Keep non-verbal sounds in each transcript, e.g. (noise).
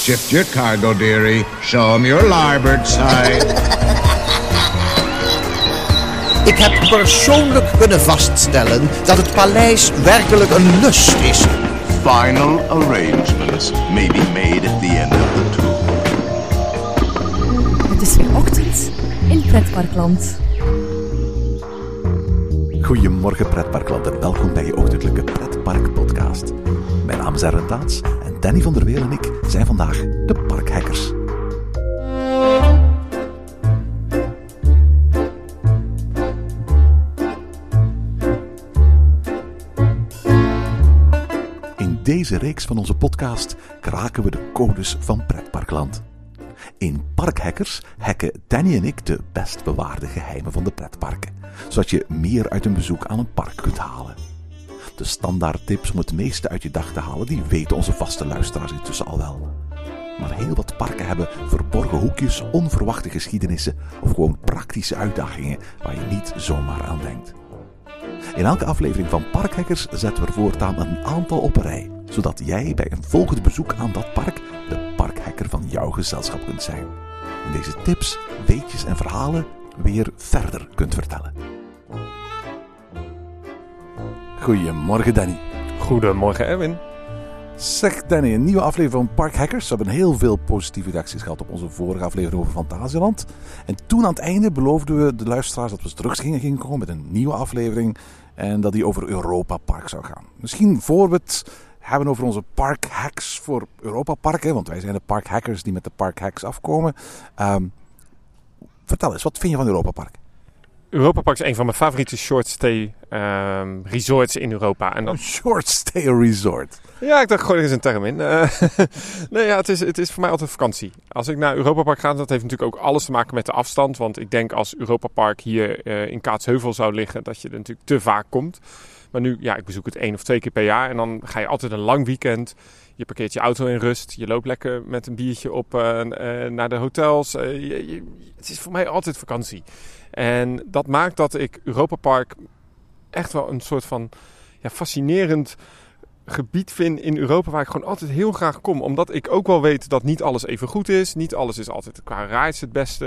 Shift your cargo, dearie. Show 'em your larboard side. Ik heb persoonlijk kunnen vaststellen dat het paleis werkelijk een lust is. Final arrangements may be made at the end of the tour. Het is weer ochtend in Pretparkland. Goedemorgen pretparkland en welkom bij je ochtendelijke Pretpark podcast. Mijn naam is en Danny van der Weel en ik zijn vandaag de parkhackers. In deze reeks van onze podcast kraken we de codes van pretparkland. In Parkhackers hacken Danny en ik de best bewaarde geheimen van de pretparken, zodat je meer uit een bezoek aan een park kunt halen. De standaard tips om het meeste uit je dag te halen, die weten onze vaste luisteraars intussen al wel. Maar heel wat parken hebben verborgen hoekjes, onverwachte geschiedenissen of gewoon praktische uitdagingen waar je niet zomaar aan denkt. In elke aflevering van Parkhackers zetten we voortaan een aantal op een rij, zodat jij bij een volgend bezoek aan dat park de parkhacker van jouw gezelschap kunt zijn. En deze tips, weetjes en verhalen weer verder kunt vertellen. Goedemorgen Danny. Goedemorgen Erwin. Zeg Danny, een nieuwe aflevering van Parkhackers. We hebben heel veel positieve reacties gehad op onze vorige aflevering over Fantasieland. En toen aan het einde beloofden we de luisteraars dat we terug gingen, gingen komen met een nieuwe aflevering. En dat die over Europa Park zou gaan. Misschien voor we het hebben over onze parkhacks voor Europa Park. Hè, want wij zijn de parkhackers die met de parkhacks afkomen. Ehm, vertel eens, wat vind je van Europa Park? Europa Park is een van mijn favoriete short stay ehm, resorts in Europa. En dat... Een (laughs) short stay resort. Ja, ik dacht, gooi er eens een term in. Eh, (laughs) nee, ja, het is, het is voor mij altijd vakantie. Als ik naar Europa Park ga, dat heeft natuurlijk ook alles te maken met de afstand. Want ik denk als Europa Park hier eh, in Kaatsheuvel zou liggen, dat je er natuurlijk te vaak komt. Maar nu, ja, ik bezoek het één of twee keer per jaar. En dan ga je altijd een lang weekend. Je parkeert je auto in rust. Je loopt lekker met een biertje op uh, uh, naar de hotels. Je, het is voor mij altijd vakantie. En dat maakt dat ik Europa Park echt wel een soort van ja, fascinerend gebied vind in Europa waar ik gewoon altijd heel graag kom. Omdat ik ook wel weet dat niet alles even goed is. Niet alles is altijd qua rides het beste.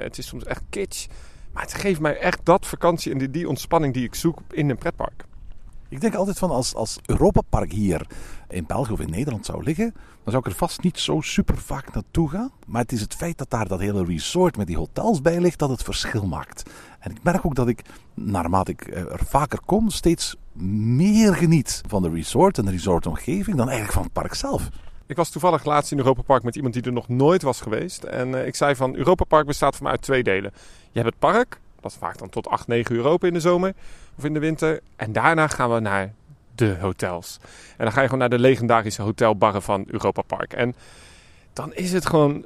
Het is soms echt kitsch. Maar het geeft mij echt dat vakantie en die ontspanning die ik zoek in een pretpark. Ik denk altijd van als, als Europa Park hier in België of in Nederland zou liggen, dan zou ik er vast niet zo super vaak naartoe gaan. Maar het is het feit dat daar dat hele resort met die hotels bij ligt, dat het verschil maakt. En ik merk ook dat ik, naarmate ik er vaker kom, steeds meer geniet van de resort en de resortomgeving dan eigenlijk van het park zelf. Ik was toevallig laatst in Europa Park met iemand die er nog nooit was geweest. En uh, ik zei van Europa Park bestaat voor mij uit twee delen. Je hebt het park, dat is vaak dan tot 8, 9 uur open in de zomer of in de winter. En daarna gaan we naar de hotels. En dan ga je gewoon naar de legendarische hotelbarren van Europa Park. En dan is het gewoon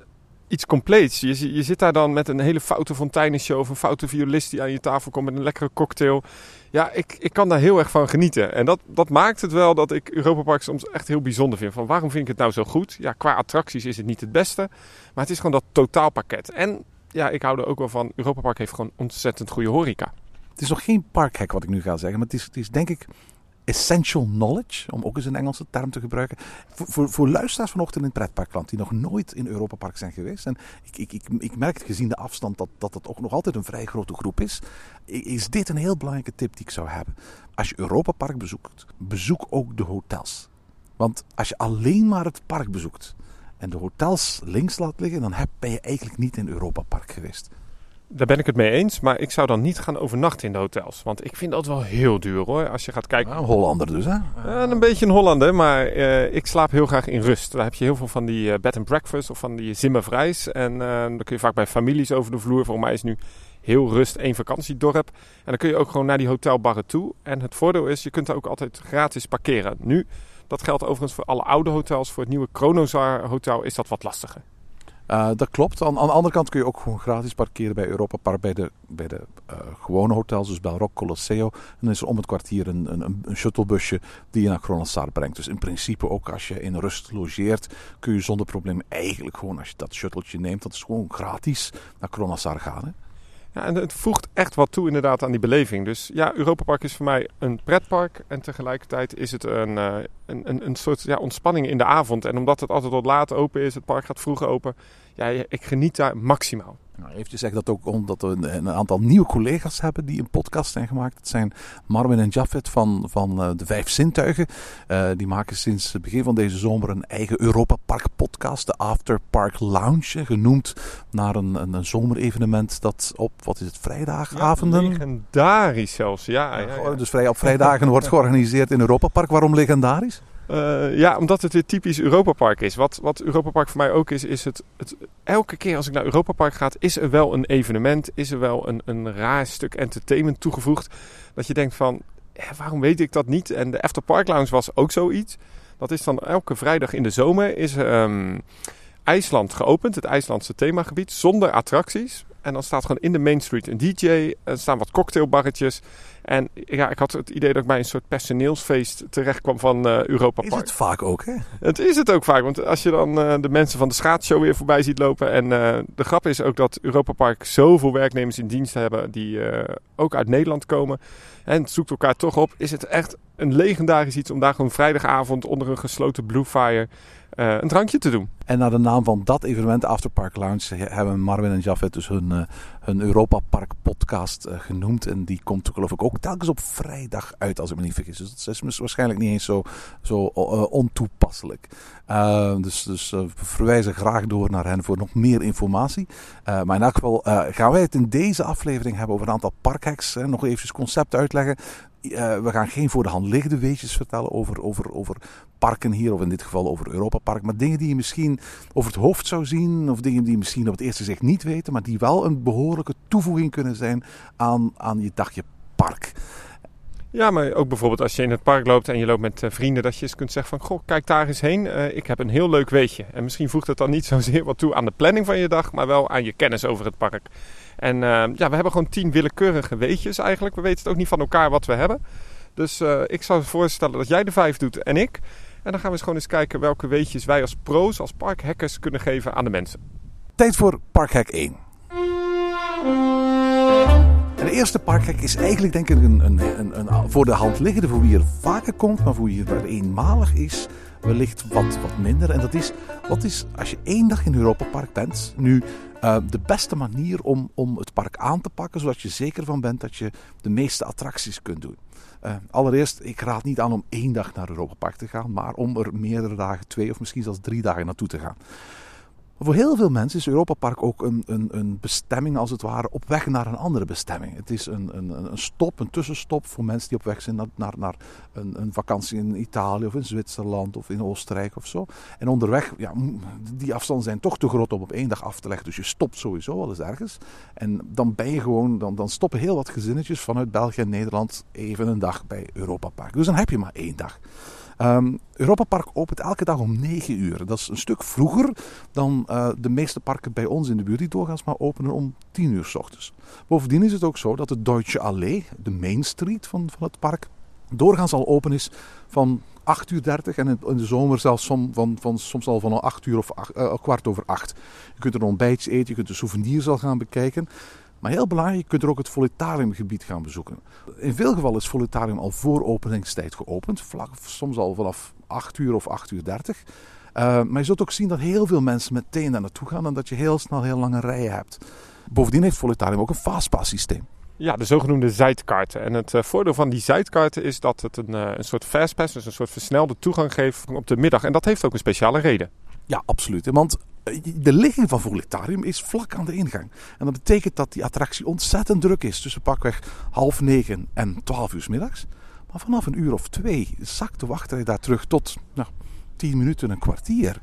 iets compleets. Je, je zit daar dan met een hele foute fonteinenshow of een foute violist die aan je tafel komt met een lekkere cocktail. Ja, ik, ik kan daar heel erg van genieten. En dat, dat maakt het wel dat ik Europa Park soms echt heel bijzonder vind. Van waarom vind ik het nou zo goed? Ja, qua attracties is het niet het beste. Maar het is gewoon dat totaalpakket. En ja, ik hou er ook wel van. Europa Park heeft gewoon ontzettend goede horeca. Het is nog geen parkhack wat ik nu ga zeggen, maar het is, het is denk ik essential knowledge, om ook eens een Engelse term te gebruiken. Voor, voor, voor luisteraars vanochtend in het pretparkland die nog nooit in Europa Park zijn geweest. En ik, ik, ik, ik merk gezien de afstand dat, dat het ook nog altijd een vrij grote groep is. Is dit een heel belangrijke tip die ik zou hebben. Als je Europa Park bezoekt, bezoek ook de hotels. Want als je alleen maar het park bezoekt en de hotels links laat liggen, dan ben je eigenlijk niet in Europa Park geweest. Daar ben ik het mee eens, maar ik zou dan niet gaan overnachten in de hotels. Want ik vind dat wel heel duur hoor. Als je gaat kijken. Nou, een Hollander dus hè? Ja, een beetje een Hollander, maar uh, ik slaap heel graag in rust. Daar heb je heel veel van die uh, bed and breakfast of van die zimmervrijs. En uh, dan kun je vaak bij families over de vloer. Voor mij is nu heel rust één vakantiedorp. En dan kun je ook gewoon naar die hotelbarren toe. En het voordeel is, je kunt daar ook altijd gratis parkeren. Nu, dat geldt overigens voor alle oude hotels. Voor het nieuwe Chronozar Hotel is dat wat lastiger. Uh, dat klopt. Aan, aan, de andere kant kun je ook gewoon gratis parkeren bij Europa Park, bij de, bij de uh, gewone hotels, dus Belrock, Colosseo. En dan is er om het kwartier een, een, een shuttlebusje die je naar Kronosar brengt. Dus in principe ook als je in rust logeert, kun je zonder probleem eigenlijk gewoon, als je dat shuttletje neemt, dat is gewoon gratis naar Kronosar gaan. Hè? Ja, en het voegt echt wat toe inderdaad aan die beleving. Dus ja, Europa Park is voor mij een pretpark. En tegelijkertijd is het een, eh, een, een, een soort ja, ontspanning in de avond. En omdat het altijd tot laat open is, het park gaat vroeg open. Ja, ik geniet daar maximaal. Nou, eventjes zeg dat ook omdat we een, een, aantal nieuwe collega's hebben die een podcast zijn gemaakt. Het zijn Marvin en Jaffet van, van uh, de Vijf Zintuigen. Uh, die maken sinds het begin van deze zomer een eigen Europa Park podcast. De After Park Lounge. Genoemd naar een, een, een zomerevenement dat op, wat is het, vrijdagavonden? Ja, legendarisch zelfs, ja. ja, ja dus vrij op vrijdagen wordt georganiseerd in Europa Park. Waarom legendarisch? Uh, ja, omdat het weer typisch Europa Park is. Wat, wat Europa Park voor mij ook is, is het, het, elke keer als ik naar Europa Park ga, is er wel een evenement, is er wel een, een raar stuk entertainment toegevoegd. Dat je denkt van, waarom weet ik dat niet? En de After Park Lounge was ook zoiets. Dat is dan elke vrijdag in de zomer is um, IJsland geopend, het IJslandse themagebied, zonder attracties. En dan staat gewoon in de Main Street een DJ, er staan wat cocktailbarretjes. En ja, ik had het idee dat ik bij een soort personeelsfeest terecht kwam van uh, Europa Park. Is het vaak ook, hè? Het is het ook vaak, want als je dan uh, de mensen van de schaatsshow weer voorbij ziet lopen. En uh, de grap is ook dat Europa Park zoveel werknemers in dienst hebben die ook uit Nederland komen. En het zoekt elkaar toch op. Is het echt een legendarisch iets om daar gewoon vrijdagavond onder een gesloten Blue Fire uh, een drankje te doen. En naar de naam van dat evenement, Afterpark Lounge, hebben Marvin en Jafet dus hun, uh, hun Europa Park podcast uh, genoemd. En die komt geloof ik ook telkens op vrijdag uit, als ik me niet vergis. Dus dat is waarschijnlijk niet eens zo, zo ontoepasselijk. dus dus we verwijzen graag door naar hen voor nog meer informatie. maar in elk geval gaan wij het in deze aflevering hebben over een aantal parkhacks. nog even concept uitleggen. Uh, we gaan geen voor de hand liggende weetjes vertellen over, over, over parken hier, of in dit geval over Europa Park. Maar dingen die je misschien over het hoofd zou zien, of dingen die je misschien op het eerste zicht niet weten, maar die wel een behoorlijke toevoeging kunnen zijn aan, aan je dagje park. Ja, maar ook bijvoorbeeld als je in het park loopt en je loopt met uh, vrienden, dat je eens kunt zeggen van, goh, kijk daar eens heen. Uh, ik heb een heel leuk weetje. En misschien voegt het dan niet zozeer wat toe aan de planning van je dag, maar wel aan je kennis over het park. En uh, ja, we hebben gewoon tien willekeurige weetjes eigenlijk. We weten het ook niet van elkaar wat we hebben. Dus ik zou voorstellen dat jij de vijf doet en ik. En dan gaan we eens gewoon eens kijken welke weetjes wij als pro's, als parkhackers kunnen geven aan de mensen. Tijd voor parkhack 1. de eerste parkhack is eigenlijk denk ik een, een, een, voor de hand liggende voor wie er vaker komt, maar voor wie er eenmalig is, wellicht wat, wat minder. En dat is, wat is als je één dag in Europa Park bent, nu uh, de beste manier om, om het park aan te pakken, zodat je zeker van bent dat je de meeste attracties kunt doen. Uh, allereerst, ik raad niet aan om één dag naar Europa Park te gaan, maar om er meerdere dagen, twee of misschien zelfs drie dagen naartoe te gaan. Voor heel veel mensen is Europa Park ook een, een, een bestemming, als het ware, op weg naar een andere bestemming. Het is een, een, stop, een tussenstop voor mensen die op weg zijn naar, naar, naar een, een vakantie in Italië of in Zwitserland of in Oostenrijk of zo. En onderweg, ja, die afstanden zijn toch te groot om op één dag af te leggen. Dus je stopt sowieso wel eens ergens. En dan ben je gewoon, dan, dan stoppen heel wat gezinnetjes vanuit België en Nederland even een dag bij Europa Park. Dus dan heb je maar één dag. Um, Europa Park opent elke dag om 9 uur. Dat is een stuk vroeger dan uh, de meeste parken bij ons in de buurt, die doorgaans maar openen om 10 uur s ochtends. Bovendien is het ook zo dat de Deutsche Allee, de Main Street van, van het park, doorgaans al open is van 8 uur 30 en in de zomer zelfs som, van, van, soms al van 8 uur of uh, kwart over 8. Je kunt er een ontbijtje eten, je kunt de souvenirs al gaan bekijken. Maar heel belangrijk, je kunt er ook het Volitariumgebied gaan bezoeken. In veel gevallen is Volitarium al voor openingstijd geopend. Vlak, soms al vanaf 8 uur of 8 uur 30. Uh, maar je zult ook zien dat heel veel mensen meteen daar naartoe gaan en dat je heel snel heel lange rijen hebt. Bovendien heeft Volitarium ook een fastpass systeem. Ja, de zogenoemde Zuidkaarten. En het uh, voordeel van die Zuidkaarten is dat het een, uh, een soort fastpass, dus een soort versnelde toegang geeft op de middag. En dat heeft ook een speciale reden. Ja, absoluut. Want eh, de ligging van Volitarium is vlak aan de ingang. En dat betekent dat die attractie ontzettend druk is. Tussen pakweg half negen en twaalf uur middags. Maar vanaf een uur of twee zakt de wachtrij daar terug tot nou, tien minuten, een kwartier.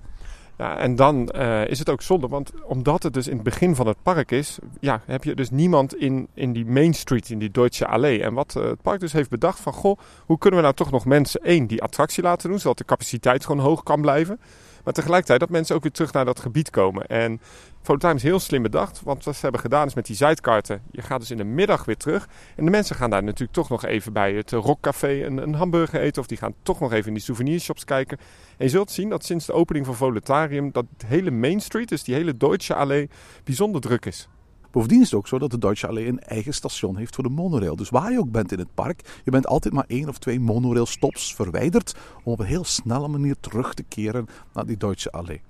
Ja, en dan uh, is het ook zonde, want omdat het dus in het begin van het park is, ja, heb je dus niemand in, in die Main Street, in die Deutsche Allee. En wat uh, het park dus heeft bedacht van, goh, hoe kunnen we nou toch nog mensen, één, die attractie laten doen, zodat de capaciteit gewoon hoog kan blijven. Maar tegelijkertijd dat mensen ook weer terug naar dat gebied komen. En Phototime is heel slim bedacht. Want wat ze hebben gedaan is met die zijkaarten. Je gaat dus in de middag weer terug. En de mensen gaan daar natuurlijk toch nog even bij het rockcafé een, een hamburger eten. Of die gaan toch nog even in die souvenirshops kijken. En je zult zien dat sinds de opening van Voletarium... dat hele Main Street, dus die hele Deutsche Allee, bijzonder druk is. Bovendien is het ook zo dat de Deutsche Allee een eigen station heeft voor de monorail. Dus waar je ook bent in het park, je bent altijd maar één of twee monorailstops verwijderd om op een heel snelle manier terug te keren naar die Deutsche Allee.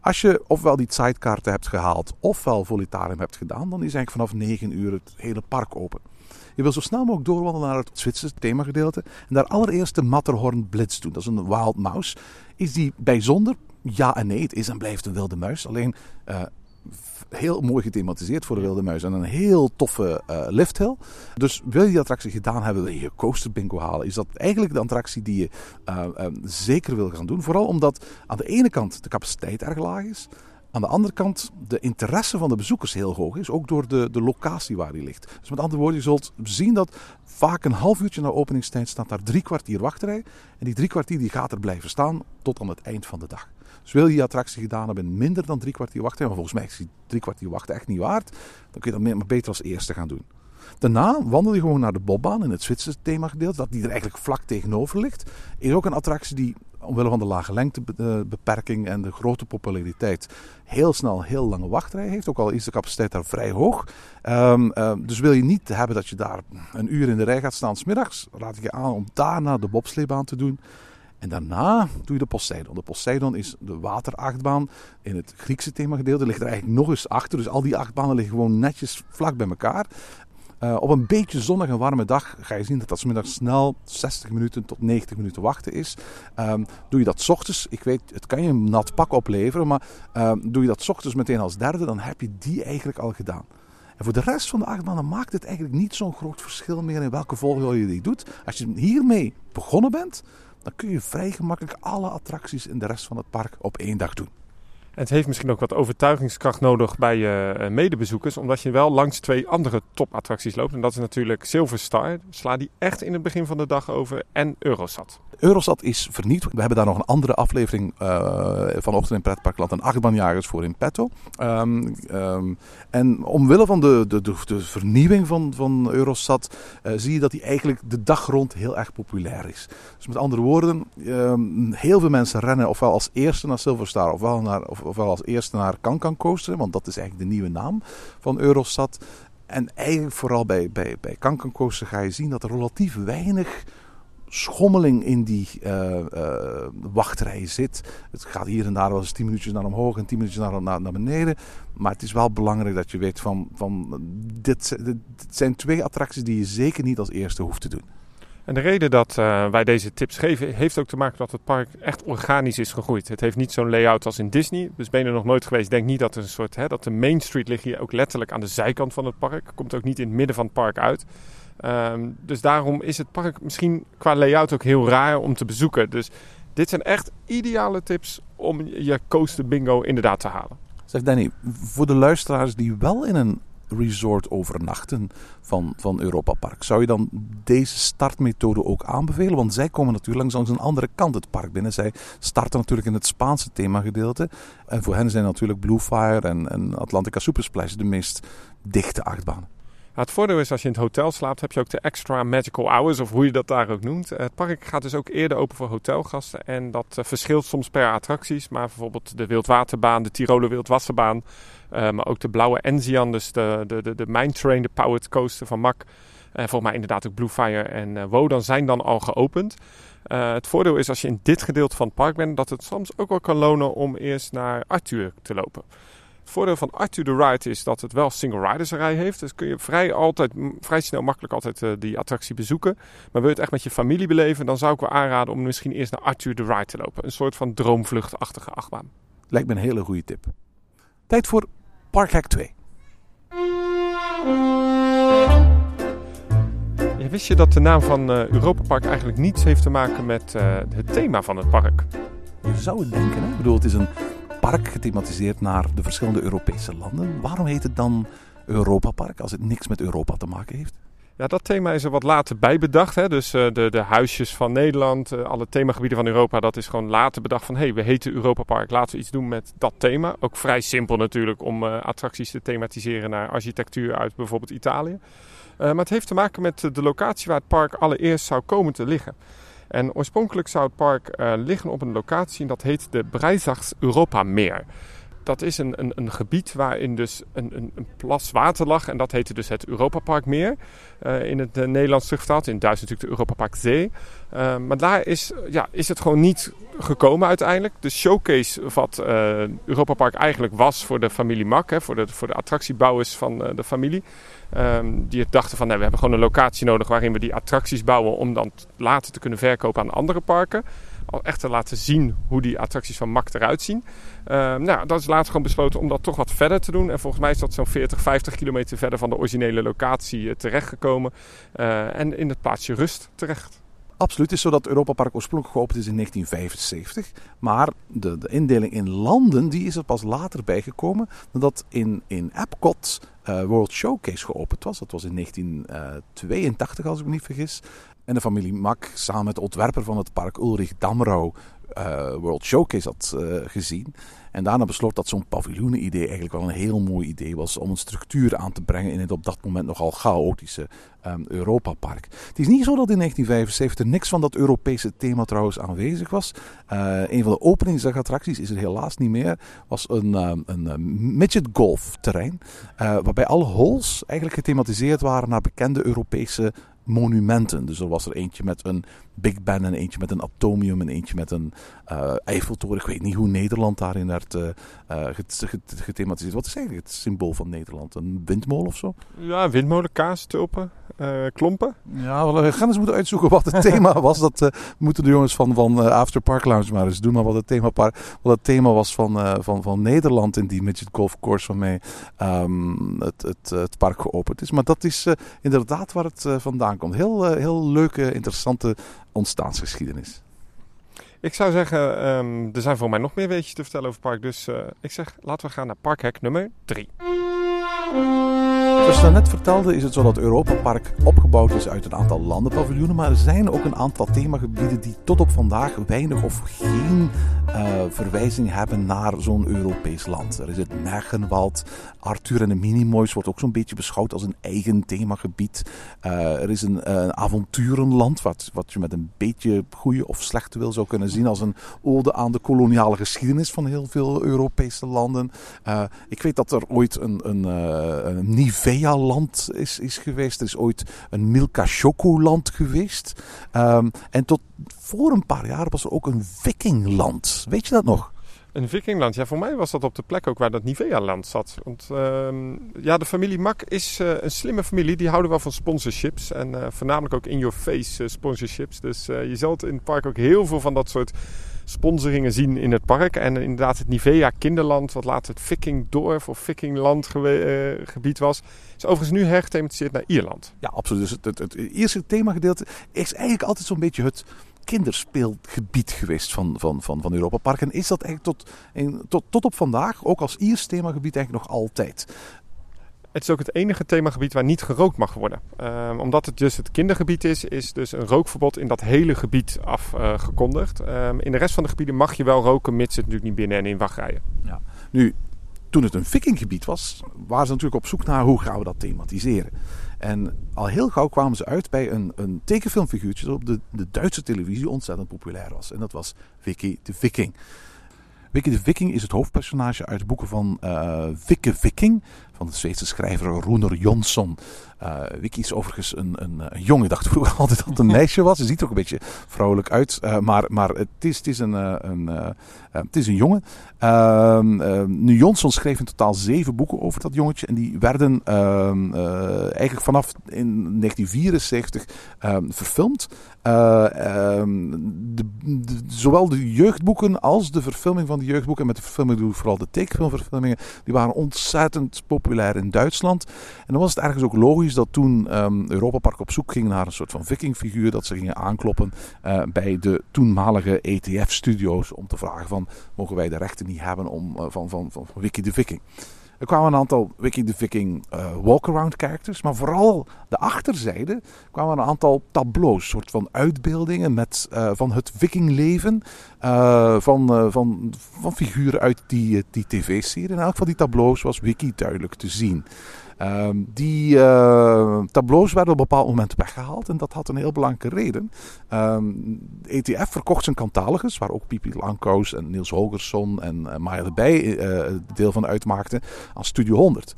Als je ofwel die zeitkaarten hebt gehaald, ofwel Volitarium hebt gedaan, dan is eigenlijk vanaf 9 uur het hele park open. Je wil zo snel mogelijk doorwandelen naar het Zwitserse themagedeelte en daar allereerst de Matterhorn Blitz doen. Dat is een wild mouse. Is die bijzonder? Ja en nee, het is en blijft een wilde muis. Alleen uh, heel mooi gethematiseerd voor de wilde muis. En een heel toffe uh, lifthill. Dus wil je die attractie gedaan hebben, wil je je coaster bingo halen. Is dat eigenlijk de attractie die je uh, uh, zeker wil gaan doen. Vooral omdat aan de ene kant de capaciteit erg laag is. Aan de andere kant de interesse van de bezoekers heel hoog is, ook door de, de locatie waar die ligt. Dus met andere woorden, je zult zien dat vaak een half uurtje na openingstijd staat daar drie kwartier wachtrij. En die drie kwartier die gaat er blijven staan tot aan het eind van de dag. Dus wil je die attractie gedaan hebben in minder dan drie kwartier wachten, maar volgens mij is die drie kwartier wachten echt niet waard, dan kun je dat beter als eerste gaan doen. Daarna wandel je gewoon naar de bobbaan in het Zwitserse themagedeelte, dat die er eigenlijk vlak tegenover ligt. Is ook een attractie die omwille van de lage lengtebeperking en de grote populariteit heel snel heel lange wachtrij heeft. Ook al is de capaciteit daar vrij hoog. Um, um, dus wil je niet hebben dat je daar een uur in de rij gaat staan smiddags, raad ik je aan om daarna de bobsleebaan te doen. En daarna doe je de Poseidon. De Poseidon is de waterachtbaan. In het Griekse themagedeelte ligt er eigenlijk nog eens achter. Dus al die achtbanen liggen gewoon netjes vlak bij elkaar. Uh, op een beetje zonnige en warme dag ga je zien dat dat snel 60 minuten tot 90 minuten wachten is. Um, doe je dat ochtends, ik weet, het kan je een nat pak opleveren, maar um, doe je dat ochtends meteen als derde, dan heb je die eigenlijk al gedaan. En voor de rest van de achtbanen maakt het eigenlijk niet zo'n groot verschil meer in welke volgorde je die doet. Als je hiermee begonnen bent, dan kun je vrij gemakkelijk alle attracties in de rest van het park op één dag doen. Het heeft misschien ook wat overtuigingskracht nodig bij je uh, medebezoekers, omdat je wel langs twee andere topattracties loopt. En dat is natuurlijk Silver Star, sla die echt in het begin van de dag over, en Eurosat. Eurosat is vernieuwd. We hebben daar nog een andere aflevering uh, vanochtend in Pretparkland en achtbaanjagers voor in petto. Um, um, en omwille van de, de, de, vernieuwing van, van Eurosat uh, zie je dat die eigenlijk de dag rond heel erg populair is. Dus met andere woorden, um, heel veel mensen rennen ofwel als eerste naar Silver Star ofwel, naar, of, ofwel als eerste naar Cancan Coaster, want dat is eigenlijk de nieuwe naam van Eurosat. En eigenlijk vooral bij, bij, bij Cancan Coaster ga je zien dat er relatief weinig schommeling in die uh, wachtrij zit. Het gaat hier en daar wel eens 10 minuutjes naar omhoog en 10 minuutjes naar, naar, naar beneden. Maar het is wel belangrijk dat je weet van, van dit, dit zijn twee attracties die je zeker niet als eerste hoeft te doen. En de reden dat uh, wij deze tips geven, heeft ook te maken dat het park echt organisch is gegroeid. Het heeft niet zo'n layout als in Disney. Dus ben je er nog nooit geweest, denk niet dat er een soort, hè, dat de Main Street ligt hier ook letterlijk aan de zijkant van het park. Komt ook niet in het midden van het park uit. Um, dus daarom is het park misschien qua layout ook heel raar om te bezoeken. Dus dit zijn echt ideale tips om je coaster bingo inderdaad te halen. Zeg Danny, voor de luisteraars die wel in een resort overnachten van, van Europa Park. Zou je dan deze startmethode ook aanbevelen? Want zij komen natuurlijk langs een andere kant het park binnen. Zij starten natuurlijk in het Spaanse themagedeelte. En voor hen zijn natuurlijk Bluefire en, en Atlantica Supersplash de meest dichte achtbanen. Het voordeel is als je in het hotel slaapt, heb je ook de extra magical hours, of hoe je dat daar ook noemt. Het park gaat dus ook eerder open voor hotelgasten. En dat uh, verschilt soms per attracties. Maar bijvoorbeeld de Wildwaterbaan, de Tiroler Wildwasserbaan. Uh, maar ook de blauwe Enzian, dus de, de, de, Mine Train, de Powered Coaster van MAC. En volgens mij inderdaad ook Bluefire en uh, Wodan zijn dan al geopend. Uh, het voordeel is als je in dit gedeelte van het park bent, dat het soms ook wel kan lonen om eerst naar Arthur te lopen. Het voordeel van Arthur the Ride is dat het wel single ridersrij heeft. Dus kun je vrij, altijd, vrij snel makkelijk altijd uh, die attractie bezoeken. Maar wil je het echt met je familie beleven, dan zou ik wel aanraden om misschien eerst naar Arthur the Ride te lopen. Een soort van droomvluchtachtige achtbaan. Lijkt me een hele goede tip. Tijd voor Parkhack 2. Ja, wist je dat de naam van uh, Europa Park eigenlijk niets heeft te maken met uh, het thema van het park? Je zou het denken, hè? Ik bedoel, het is een park gethematiseerd naar de verschillende Europese landen. Waarom heet het dan Europa Park als het niks met Europa te maken heeft? Ja, dat thema is er wat later bij bedacht. Hè? Dus uh, de, de huisjes van Nederland, uh, alle themagebieden van Europa, dat is gewoon later bedacht van hé, hey, we heten Europa Park, laten we iets doen met dat thema. Ook vrij simpel natuurlijk om uh, attracties te thematiseren naar architectuur uit bijvoorbeeld Italië. maar het heeft te maken met de locatie waar het park allereerst zou komen te liggen. En oorspronkelijk zou het park uh, liggen op een locatie dat heet de Breisachs Europa Meer. dat is een, een, een gebied waarin dus een, een, een plas water lag. En dat heette dus het Europaparkmeer. Uh, in het uh, Nederlands terugvertaald. In Duits natuurlijk de Europapark Zee. Uh, maar daar is, ja, is het gewoon niet gekomen uiteindelijk. De showcase wat Europapark eigenlijk was voor de familie Mak. Hè, voor, de, voor de attractiebouwers van de familie. Um, die dachten van nou, we hebben gewoon een locatie nodig waarin we die attracties bouwen. Om dan later te kunnen verkopen aan andere parken al echt te laten zien hoe die attracties van MAC eruit zien. Uh, nou, dat is later gewoon besloten om dat toch wat verder te doen. En volgens mij is dat zo'n 40, 50 kilometer verder van de originele locatie uh, terechtgekomen. Uh, en in het plaatsje Rust terecht. Absoluut. Het is zo dat Europa Park oorspronkelijk geopend is in 1975. Maar de, de indeling in landen die is er pas later bijgekomen. Nadat in, in Epcot uh, World Showcase geopend was. Dat was in 1982 als ik me niet vergis. En de familie Mak samen met de ontwerper van het park Ulrich Damrau uh, World Showcase had uh, gezien. En daarna besloot dat zo'n paviljoenen-idee eigenlijk wel een heel mooi idee was om een structuur aan te brengen in het op dat moment nogal chaotische um, Europa-park. Het is niet zo dat in 1975 niks van dat Europese thema trouwens aanwezig was. Uh, een van de openingsdagattracties is er helaas niet meer. Was een, um, een midget golf terrein. waarbij alle holes eigenlijk gethematiseerd waren naar bekende Europese monumenten. Dus er was er eentje met een Big Ben en eentje met een atomium en eentje met een uh, Eiffeltoren. Ik weet niet hoe Nederland daarin werd uh, gethematiseerd. Wat is eigenlijk het symbool van Nederland? Een windmolen of zo? Ja, windmolen, kaas, tulpen, klompen. Ja, we gaan eens moeten uitzoeken wat het (laughs) thema was. Dat moeten de jongens van, van After Park Lounge maar eens doen. Maar wat het thema, wat het thema was van, van, van Nederland in die Midget Golf Course van mij um, het, het, het park geopend is. Maar dat is inderdaad waar het vandaan komt. Heel, heel leuke, interessante ontstaansgeschiedenis. Ik zou zeggen, um, er zijn voor mij nog meer weetjes te vertellen over het park. Dus uh, ik zeg, laten we gaan naar parkhek nummer 3. Zoals ik net vertelde is het zo dat Europa Park opgebouwd is uit een aantal landenpaviljoenen. Maar er zijn ook een aantal themagebieden die tot op vandaag weinig of geen uh, verwijzing hebben naar zo'n Europees land. Er is het Mergenwald. Arthur en de Minimoys wordt ook zo'n beetje beschouwd als een eigen themagebied. Uh, er is een, uh, avonturenland wat, wat je met een beetje goede of slechte wil zou kunnen zien als een ode aan de koloniale geschiedenis van heel veel Europese landen. ik weet dat er ooit een, een, een Nivea-land is, is geweest. Er is ooit een Milka Choco-land geweest. Um, en tot voor een paar jaar was er ook een Vikingland. Weet je dat nog? Een Vikingland. Ja, voor mij was dat op de plek ook waar dat Nivea-land zat. Want uh, ja, de familie Mak is uh, een slimme familie. Die houden wel van sponsorships. En uh, voornamelijk ook in-your-face eh, sponsorships. Dus je zult in het park ook heel veel van dat soort sponsoringen zien in het park. En inderdaad het Nivea Kinderland, wat later het Vikingdorf of Vikingland gebied was, is overigens nu hergethematiseerd naar Ierland. Ja, absoluut. Dus het, het, het eerste themagedeelte is eigenlijk altijd zo'n beetje het kinderspeelgebied geweest van, van, van, van Europa Park. En is dat eigenlijk tot, tot, tot op vandaag, ook als Iers themagebied, eigenlijk nog altijd. Het is ook het enige themagebied waar niet gerookt mag worden. Um, omdat het dus het kindergebied is, is dus een rookverbod in dat hele gebied afgekondigd. Um, in de rest van de gebieden mag je wel roken, mits het natuurlijk niet binnen en in wachtrijen. Ja. Nu, toen het een vikinggebied was, waren ze natuurlijk op zoek naar hoe gaan we dat thematiseren. En al heel gauw kwamen ze uit bij een, een tekenfilmfiguurtje dat op de, de Duitse televisie ontzettend populair was. En dat was Vicky de Viking. Vicky de Viking is het hoofdpersonage uit de boeken van uh, Vikke Viking van de Zweedse schrijver Roener Jonsson. Uh, Vicky is overigens een, een, een dacht vroeger (laughs) altijd dat het een meisje was. Ze ziet er ook een beetje vrouwelijk uit. Uh, maar, maar het is, het is een, een, uh, het is een jongen. Ehm, nu, Jonsson schreef in totaal zeven boeken over dat jongetje. En die werden ehm, eigenlijk vanaf in 1974 ehm, verfilmd. De, zowel de jeugdboeken als de verfilming van de jeugdboeken. En met de verfilming doe ik vooral de tekenfilmverfilmingen. Die waren ontzettend populair in Duitsland. En dan was het ergens ook logisch dat toen um, Europa Park op zoek ging naar een soort van vikingfiguur, dat ze gingen aankloppen uh, bij de toenmalige ETF-studio's om te vragen van, mogen wij de rechten niet hebben om, van, van, van, van Wiki de Viking. Er kwamen een aantal Wiki the Viking uh, walkaround characters, maar vooral de achterzijde kwamen een aantal tableaus, soort van uitbeeldingen met, uh, van het vikingleven uh, van, van, van figuren uit die, die tv-serie. En elk van die tableaus was Wiki duidelijk te zien. Ehm, die eh, tableaus werden op een bepaald moment weggehaald en dat had een heel belangrijke reden. Ehm, de ETF verkocht zijn catalogus, waar ook Pipi Langkous en Niels Holgersson en uh, Maya de Bij uh, deel van uitmaakten, aan Studio 100.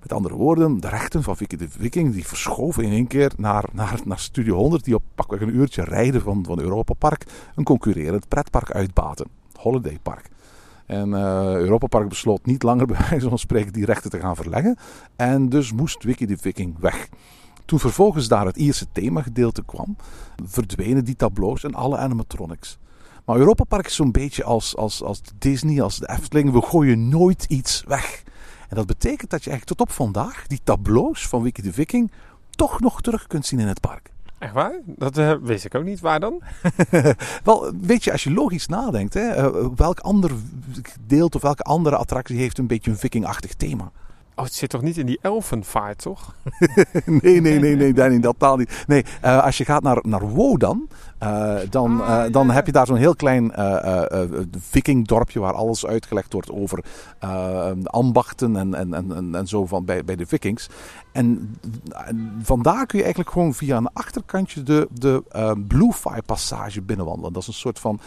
Met andere woorden, de rechten van Vicky de Viking die verschoven in één keer naar, naar, naar Studio 100, die op pakweg een uurtje rijden van, van Europa Park een concurrerend pretpark uitbaten. Holiday Park. En uh, Europa Park besloot niet langer (laughs) bij wijze van spreken die rechten te gaan verleggen. En dus moest Wiki de Viking weg. Toen vervolgens daar het Ierse themagedeelte kwam, verdwenen die tableaus en alle animatronics. Maar Europa Park is zo'n beetje als, als, als Disney, als de Efteling. We gooien nooit iets weg. En dat betekent dat je eigenlijk tot op vandaag die tableaus van Wiki de Viking toch nog terug kunt zien in het park. Echt waar? Dat uh, wist ik ook niet. Waar dan? (laughs) Wel, weet je, als je logisch nadenkt, hè, uh, welk ander gedeelte of welke andere attractie heeft een beetje een vikingachtig thema? Oh, het zit toch niet in die elfenvaart, toch? (laughs) nee, nee, nee, nee, Danny, dat taal niet. Nee, uh, als je gaat naar, naar Wodan, uh, dan, uh, dan heb je daar zo'n heel klein vikingdorpje waar alles uitgelegd wordt over ambachten en, en, en, en zo van bij, bij de vikings. En vandaar kun je eigenlijk gewoon via een achterkantje de, de Bluefire passage binnenwandelen. Dat is een soort van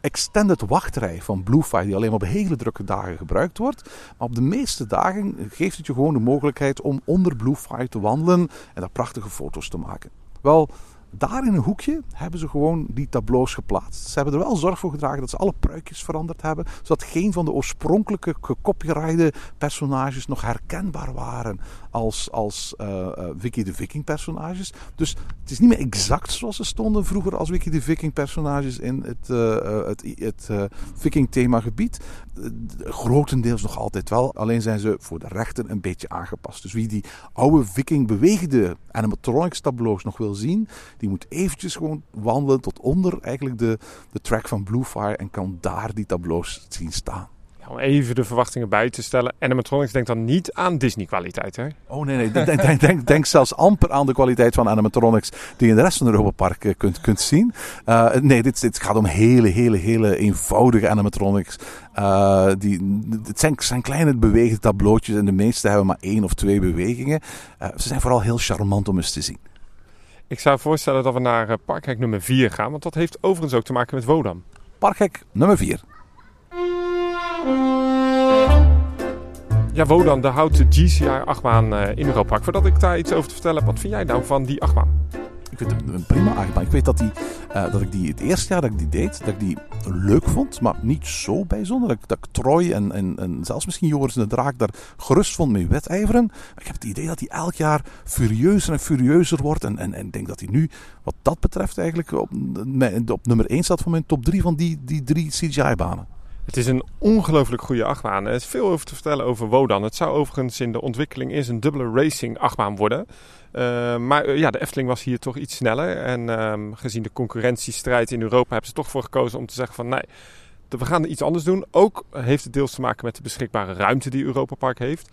extended wachtrij van Bluefire die alleen maar op hele drukke dagen gebruikt wordt. Maar op de meeste dagen geeft het je gewoon de mogelijkheid om onder Bluefire te wandelen en daar prachtige foto's te maken. Wel, daar in een hoekje hebben ze gewoon die tableaus geplaatst. Ze hebben er wel zorg voor gedragen dat ze alle pruikjes veranderd hebben, zodat geen van de oorspronkelijke gecopyrightede personages nog herkenbaar waren als, als uh, Wiki de Viking personages. Dus het is niet meer exact zoals ze stonden vroeger als Wiki de Viking personages in het, uh, het, het Viking themagebied. grotendeels nog altijd wel, alleen zijn ze voor de rechten een beetje aangepast. Dus wie die oude Viking bewegende animatronics tableaus nog wil zien, die moet eventjes gewoon wandelen tot onder eigenlijk de, de track van Bluefire en kan daar die tableaus zien staan. Om even de verwachtingen bij te stellen. Animatronics denkt dan niet aan Disney-kwaliteit, hè? Oh nee, nee. Denk, denk, denk, denk, zelfs amper aan de kwaliteit van animatronics die je in de rest van het Europa Park kunt, kunt zien. Uh, nee, dit, dit gaat om hele, hele, hele eenvoudige animatronics. Uh, die, het zijn, zijn kleine bewegende tableautjes en de meeste hebben maar één of twee bewegingen. Uh, ze zijn vooral heel charmant om eens te zien. Ik zou voorstellen dat we naar parkhek nummer 4 gaan, want dat heeft overigens ook te maken met Wodan. Parkhek nummer 4. Ja, Wodan, de houten GCI-achtbaan uh, in Europa Park. Voordat ik daar iets over te vertellen heb, wat vind jij nou van die achtbaan? Ik vind het een prima achtbaan. Ik weet dat, die, uh, dat ik die het eerste jaar dat ik die deed, dat ik die leuk vond, maar niet zo bijzonder. Dat, ik Troy en, en, en zelfs misschien Joris en de Draak daar gerust vond mee wedijveren. Maar ik heb het idee dat hij elk jaar furieuzer en furieuzer wordt. En, en, en ik denk dat hij nu, wat dat betreft, eigenlijk op, op nummer 1 staat van mijn top 3 van die, die drie CGI-banen. Het is een ongelooflijk goede achtbaan. Er is veel over te vertellen over Wodan. Het zou overigens in de ontwikkeling eerst een dubbele racing achtbaan worden. Uh, maar uh, ja, de Efteling was hier toch iets sneller. En uh, gezien de concurrentiestrijd in Europa hebben ze toch voor gekozen om te zeggen van nee, we gaan iets anders doen. Ook heeft het deels te maken met de beschikbare ruimte die Europa Park heeft.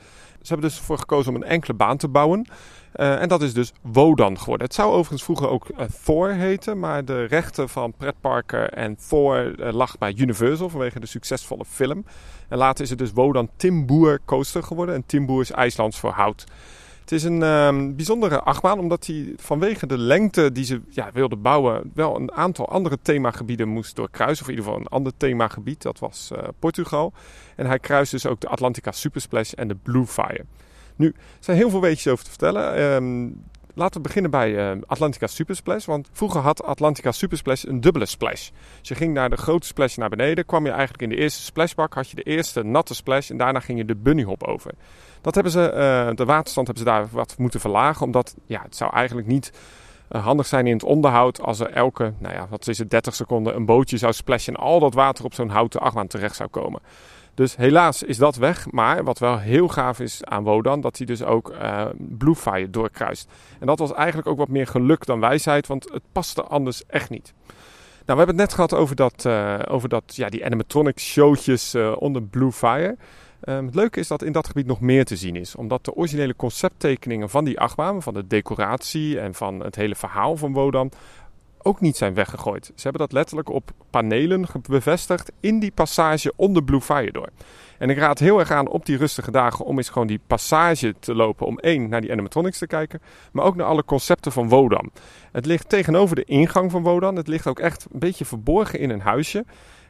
Ze hebben dus voor gekozen om een enkele baan te bouwen. Uh, en dat is dus Wodan geworden. Het zou overigens vroeger ook uh, Thor heten, maar de rechten van pretparken en Thor uh, lag bij Universal vanwege de succesvolle film. En later is het dus Wodan Timboer Coaster geworden. En Timboer is IJslands voor hout. Het is een um, bijzondere achtbaan, omdat hij vanwege de lengte die ze ja, bouwen, wel een aantal andere themagebieden moest doorkruisen. Of in ieder geval een ander themagebied, dat was uh, Portugal. En hij kruist dus ook de Atlantica Supersplash en de Blue Fire. Nu, er zijn heel veel weetjes over te vertellen. Um, laten we beginnen bij uh, Atlantica Supersplash. Want vroeger had Atlantica Supersplash een dubbele splash. Dus je ging naar de grote splash naar beneden. Kwam je eigenlijk in de eerste splashbak. Had je de eerste natte splash. En daarna ging je de bunnyhop over. Dat hebben ze, uh, de waterstand hebben ze daar wat moeten verlagen. Omdat ja, het zou eigenlijk niet uh, handig zijn in het onderhoud. Als er elke, nou ja, wat is het, 30 seconden een bootje zou splashen. En al dat water op zo'n houten achtbaan terecht zou komen. Dus helaas is dat weg. Maar wat wel heel gaaf is aan Wodan, dat hij dus ook uh, Bluefire doorkruist. En dat was eigenlijk ook wat meer geluk dan wijsheid, want het paste anders echt niet. Nou, we hebben het net gehad over, dat, over dat, ja, die animatronic showtjes onder Bluefire. Um, het leuke is dat in dat gebied nog meer te zien is. Omdat de originele concepttekeningen van die achtbaan, van de decoratie en van het hele verhaal van Wodan ook niet zijn weggegooid. Ze hebben dat letterlijk op panelen bevestigd in die passage onder Blue Fire door. En ik raad heel erg aan op die rustige dagen om eens gewoon die passage te lopen. Om één, naar die animatronics te kijken. Maar ook naar alle concepten van Wodan. Het ligt tegenover de ingang van Wodan. Het ligt ook echt een beetje verborgen in een huisje.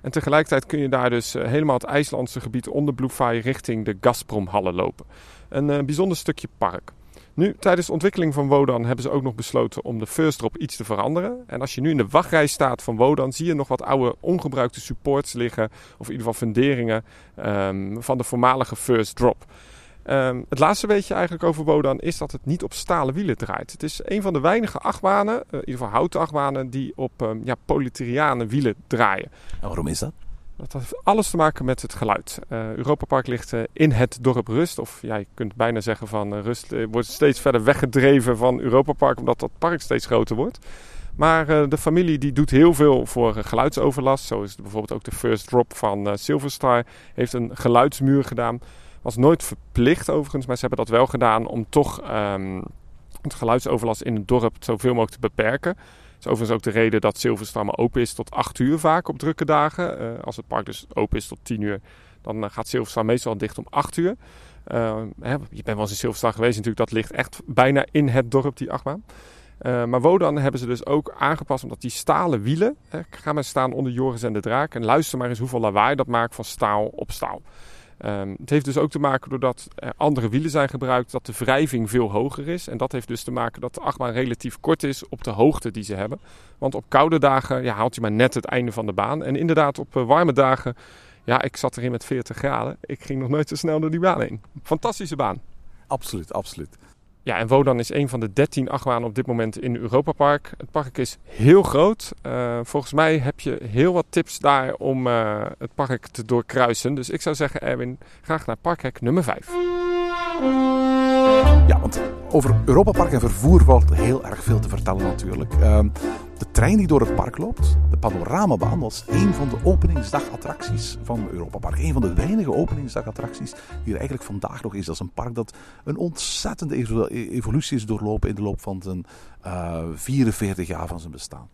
En tegelijkertijd kun je daar dus eh, helemaal het IJslandse gebied onder Bluefire richting de Gazprom-hallen lopen. Een uh, bijzonder stukje park. Nu, tijdens de ontwikkeling van Wodan hebben ze ook nog besloten om de first drop iets te veranderen. En als je nu in de wachtrij staat van Wodan, zie je nog wat oude ongebruikte supports liggen. Of in ieder geval funderingen um, van de voormalige first drop. Um, het laatste beetje eigenlijk over Wodan is dat het niet op stalen wielen draait. Het is een van de weinige achtbanen, uh, in ieder geval houten achtbanen, die op um, ja, polytriane wielen draaien. En waarom is dat? Dat heeft alles te maken met het geluid. Uh, Europa Park ligt uh, in het dorp Rust. Of ja, je kunt bijna zeggen van uh, Rust wordt steeds verder weggedreven van Europa Park. Omdat dat park steeds groter wordt. Maar de familie die doet heel veel voor geluidsoverlast. Zo is bijvoorbeeld ook de First Drop van Silverstar. Heeft een geluidsmuur gedaan. Was nooit verplicht overigens. Maar ze hebben dat wel gedaan om toch um, het geluidsoverlast in het dorp zoveel mogelijk te beperken. Dat is overigens ook de reden dat Silverstar maar open is tot 8 uur vaak op drukke dagen. Uh, als het park dus open is tot 10 uur, dan uh, gaat Silverstar meestal dicht om 8 uur. Hè, je bent wel eens in Silverstar geweest natuurlijk, dat ligt echt bijna in het dorp, die achtbaan. maar Wodan hebben ze dus ook aangepast, omdat die stalen wielen, hè, ga maar staan onder Joris en de Draak. En luister maar eens hoeveel lawaai dat maakt van staal op staal. Um, het heeft dus ook te maken doordat er andere wielen zijn gebruikt, dat de wrijving veel hoger is. En dat heeft dus te maken dat de achtbaan relatief kort is op de hoogte die ze hebben. Want op koude dagen ja, haalt je maar net het einde van de baan. En inderdaad, op uh, warme dagen, ja, ik zat erin met 40 graden. Ik ging nog nooit zo snel door die baan heen. Fantastische baan. Absoluut, absoluut. Ja, en Wodan is een van de 13 achtbanen op dit moment in Europa Park. Het park is heel groot. Uh, volgens mij heb je heel wat tips daar om uh, het park te doorkruisen. Dus ik zou zeggen, Erwin, graag naar parkhek nummer 5. Ja, want over Europa Park en vervoer valt heel erg veel te vertellen natuurlijk. Uh, de trein die door het park loopt, de panoramabaan, was een van de openingsdagattracties van Europa Park. Een van de weinige openingsdagattracties die er eigenlijk vandaag nog is. Dat is een park dat een ontzettende evolutie is doorlopen in de loop van zijn uh, 44 jaar van zijn bestaan.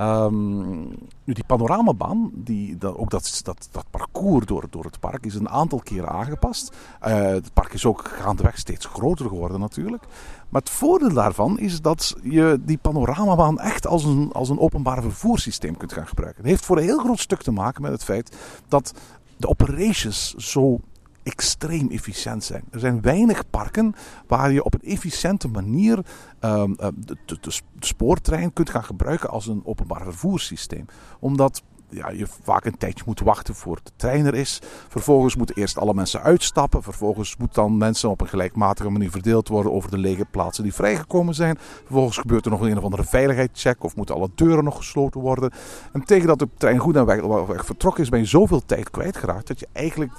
Um, nu, die panoramabaan, die, dat, ook dat, dat, parcours door, door het park, is een aantal keren aangepast. Uh, het park is ook gaandeweg steeds groter geworden natuurlijk. Maar het voordeel daarvan is dat je die panoramabaan echt als een, als een openbaar vervoerssysteem kunt gaan gebruiken. Het heeft voor een heel groot stuk te maken met het feit dat de operations zo extreem efficiënt zijn. Er zijn weinig parken waar je op een efficiënte manier um, de, de, de, spoortrein kunt gaan gebruiken als een openbaar vervoerssysteem. Omdat ja, je vaak een tijdje moet wachten voor de trein er is. Vervolgens moeten eerst alle mensen uitstappen. Vervolgens moeten dan mensen op een gelijkmatige manier verdeeld worden over de lege plaatsen die vrijgekomen zijn. Vervolgens gebeurt er nog een of andere veiligheidscheck of moeten alle deuren nog gesloten worden. En tegen dat de trein goed en weg, weg vertrokken is, ben je zoveel tijd kwijtgeraakt dat je eigenlijk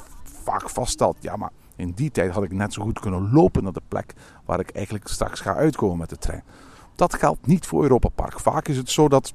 vaak vaststelt, ja maar in die tijd had ik net zo goed kunnen lopen naar de plek waar ik eigenlijk straks ga uitkomen met de trein. Dat geldt niet voor Europa Park. Vaak is het zo dat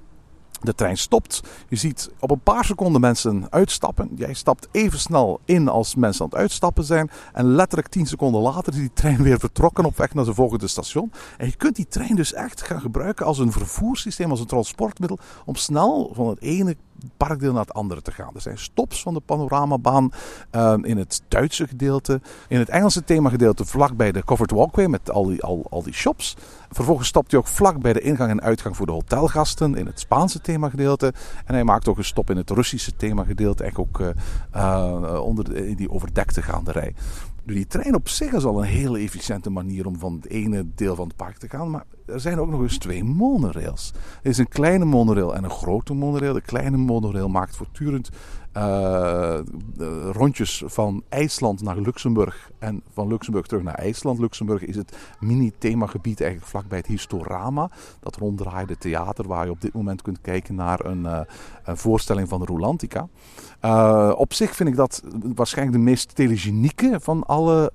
de trein stopt. Je ziet op een paar seconden mensen uitstappen. Jij stapt even snel in als mensen aan het uitstappen zijn. En letterlijk 10 seconden later is die trein weer vertrokken op weg naar zijn volgende station. En je kunt die trein dus echt gaan gebruiken als een vervoerssysteem, als een transportmiddel. Om snel van het ene parkdeel naar het andere te gaan. Er zijn stops van de panoramabaan uh, in het Duitse gedeelte. In het Engelse themagedeelte vlak bij de Covered Walkway met al die, al, al die shops. Vervolgens stopt hij ook vlak bij de ingang en uitgang voor de hotelgasten in het Spaanse themagedeelte. En hij maakt ook een stop in het Russische themagedeelte, eigenlijk ook uh, uh, onder de, in die overdekte gaanderij. Die trein op zich is al een hele efficiënte manier om van het ene deel van het park te gaan. Maar er zijn ook nog eens twee monorails. Er is een kleine monorail en een grote monorail. De kleine monorail maakt voortdurend uh, rondjes van IJsland naar Luxemburg en van Luxemburg terug naar IJsland. Luxemburg is het mini-themagebied eigenlijk vlakbij het Historama. Dat ronddraaide theater waar je op dit moment kunt kijken naar een, een voorstelling van Rolantica. Uh, op zich vind ik dat waarschijnlijk de meest telegenieke van alle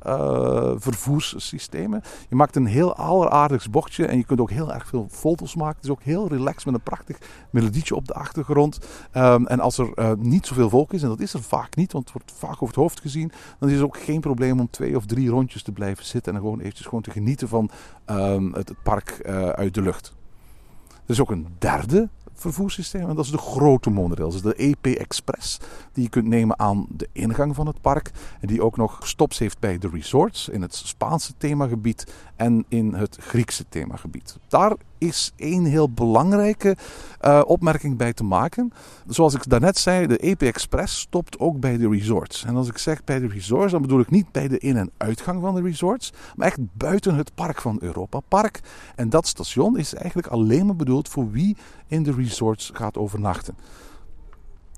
vervoerssystemen. Je maakt een heel alleraardigs bochtje en je kunt ook heel erg veel foto's maken. Het is ook heel relaxed met een prachtig melodietje op de achtergrond. Um, en als er niet zoveel volk is, en dat is er vaak niet, want het wordt vaak over het hoofd gezien, dan is het ook geen probleem om twee of drie rondjes te blijven zitten en gewoon eventjes gewoon te genieten van um, het, het, park uh, uit de lucht. Er is ook een derde vervoerssysteem. En dat is de grote monorail. Dat is de EP Express. Die je kunt nemen aan de ingang van het park. En die ook nog stops heeft bij de resorts. In het Spaanse themagebied en in het Griekse themagebied. Daar is één heel belangrijke uh, opmerking bij te maken. Zoals ik daarnet zei, de EP Express stopt ook bij de resorts. En als ik zeg bij de resorts, dan bedoel ik niet bij de in- en uitgang van de resorts, maar echt buiten het park van Europa Park. En dat station is eigenlijk alleen maar bedoeld voor wie in de resorts gaat overnachten.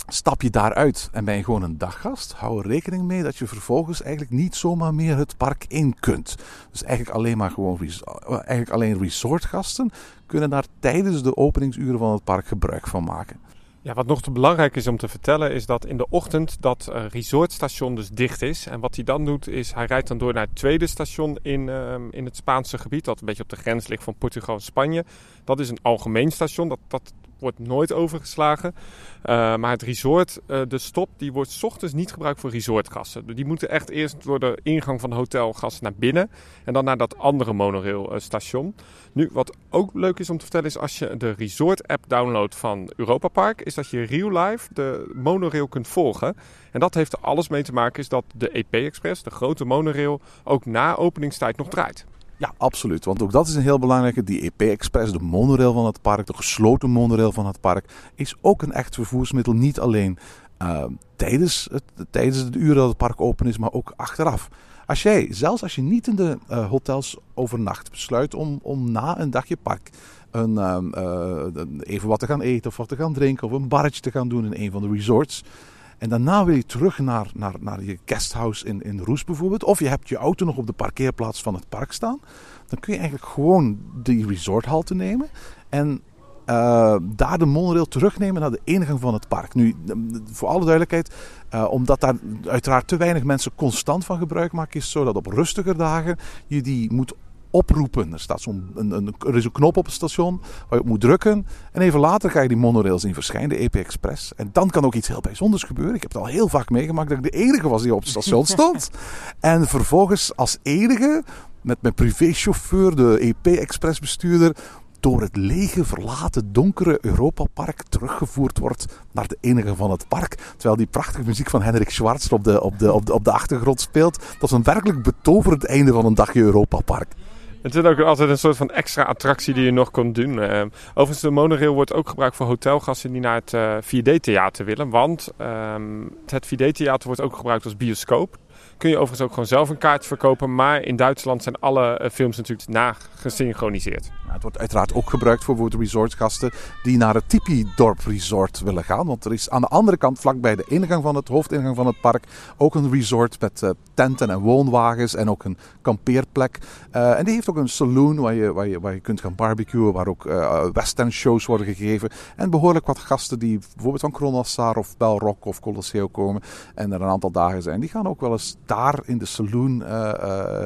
Stap je daaruit en ben je gewoon een daggast, hou er rekening mee dat je vervolgens eigenlijk niet zomaar meer het park in kunt. Dus eigenlijk alleen maar gewoon eigenlijk alleen resortgasten kunnen daar tijdens de openingsuren van het park gebruik van maken. Ja, wat nog te belangrijk is om te vertellen is dat in de ochtend dat uh, resortstation dus dicht is. En wat hij dan doet is hij rijdt dan door naar het tweede station in, uh, in het Spaanse gebied. Dat een beetje op de grens ligt van Portugal en Spanje. Dat is een algemeen station. Dat, dat wordt nooit overgeslagen. Uh, maar het resort, uh, de stop, die wordt s ochtends niet gebruikt voor resortgasten. Die moeten echt eerst door de ingang van de hotelgasten naar binnen. En dan naar dat andere monorailstation. Nu, wat ook leuk is om te vertellen, is als je de resort-app downloadt van Europa Park, is dat je real life de monorail kunt volgen. En dat heeft er alles mee te maken, is dat de EP Express, de grote monorail, ook na openingstijd nog draait. Ja, absoluut. Want ook dat is een heel belangrijke. Die EP Express, de monorail van het park, de gesloten monorail van het park, is ook een echt vervoersmiddel. Niet alleen uh, tijdens, het, tijdens de uren dat het park open is, maar ook achteraf. Als jij, zelfs als je niet in de uh, hotels overnacht, besluit om, om na een dagje park een, uh, even wat te gaan eten of wat te gaan drinken of een barretje te gaan doen in een van de resorts. En daarna wil je terug naar, naar, naar je guesthouse in, in Roes bijvoorbeeld. Of je hebt je auto nog op de parkeerplaats van het park staan. Dan kun je eigenlijk gewoon die resorthalte nemen. En uh, daar de monorail terugnemen naar de ingang van het park. Nu, voor alle duidelijkheid, uh, omdat daar uiteraard te weinig mensen constant van gebruik maken, is het zo dat op rustiger dagen je die moet oproepen. Er, staat zo'n, een, een, er is een knop op het station waar je op moet drukken. En even later ga je die monorail zien verschijnen, de EP Express. En dan kan ook iets heel bijzonders gebeuren. Ik heb het al heel vaak meegemaakt dat ik de enige was die op het station (laughs) stond. en vervolgens als enige met mijn privéchauffeur, de EP Express bestuurder, door het lege, verlaten, donkere Europapark teruggevoerd wordt naar de enige van het park. Terwijl die prachtige muziek van Henrik Schwarz op de, op de, op de, op de achtergrond speelt. Dat is een werkelijk betoverend einde van een dagje Europapark. Het is ook altijd een soort van extra attractie die je nog kunt doen. Uh, overigens, de monorail wordt ook gebruikt voor hotelgasten die naar het uh, 4D-theater willen. Want uh, het 4D-theater wordt ook gebruikt als bioscoop. Kun je overigens ook gewoon zelf een kaartje verkopen. Maar in Duitsland zijn alle uh, films natuurlijk nagesynchroniseerd. Ja, het wordt uiteraard ook gebruikt voor bijvoorbeeld resortgasten die naar het Tipi-dorp Resort willen gaan. Want er is aan de andere kant, vlakbij de ingang van het hoofdingang van het park, ook een resort met uh, tenten en woonwagens en ook een kampeerplek. Uh, en die heeft ook een saloon waar je, waar je, waar je kunt gaan barbecuen, waar ook uh, western shows worden gegeven. En behoorlijk wat gasten die bijvoorbeeld van Kronassar of Belrock of Colosseo komen en er een aantal dagen zijn. Die gaan ook wel eens daar in de saloon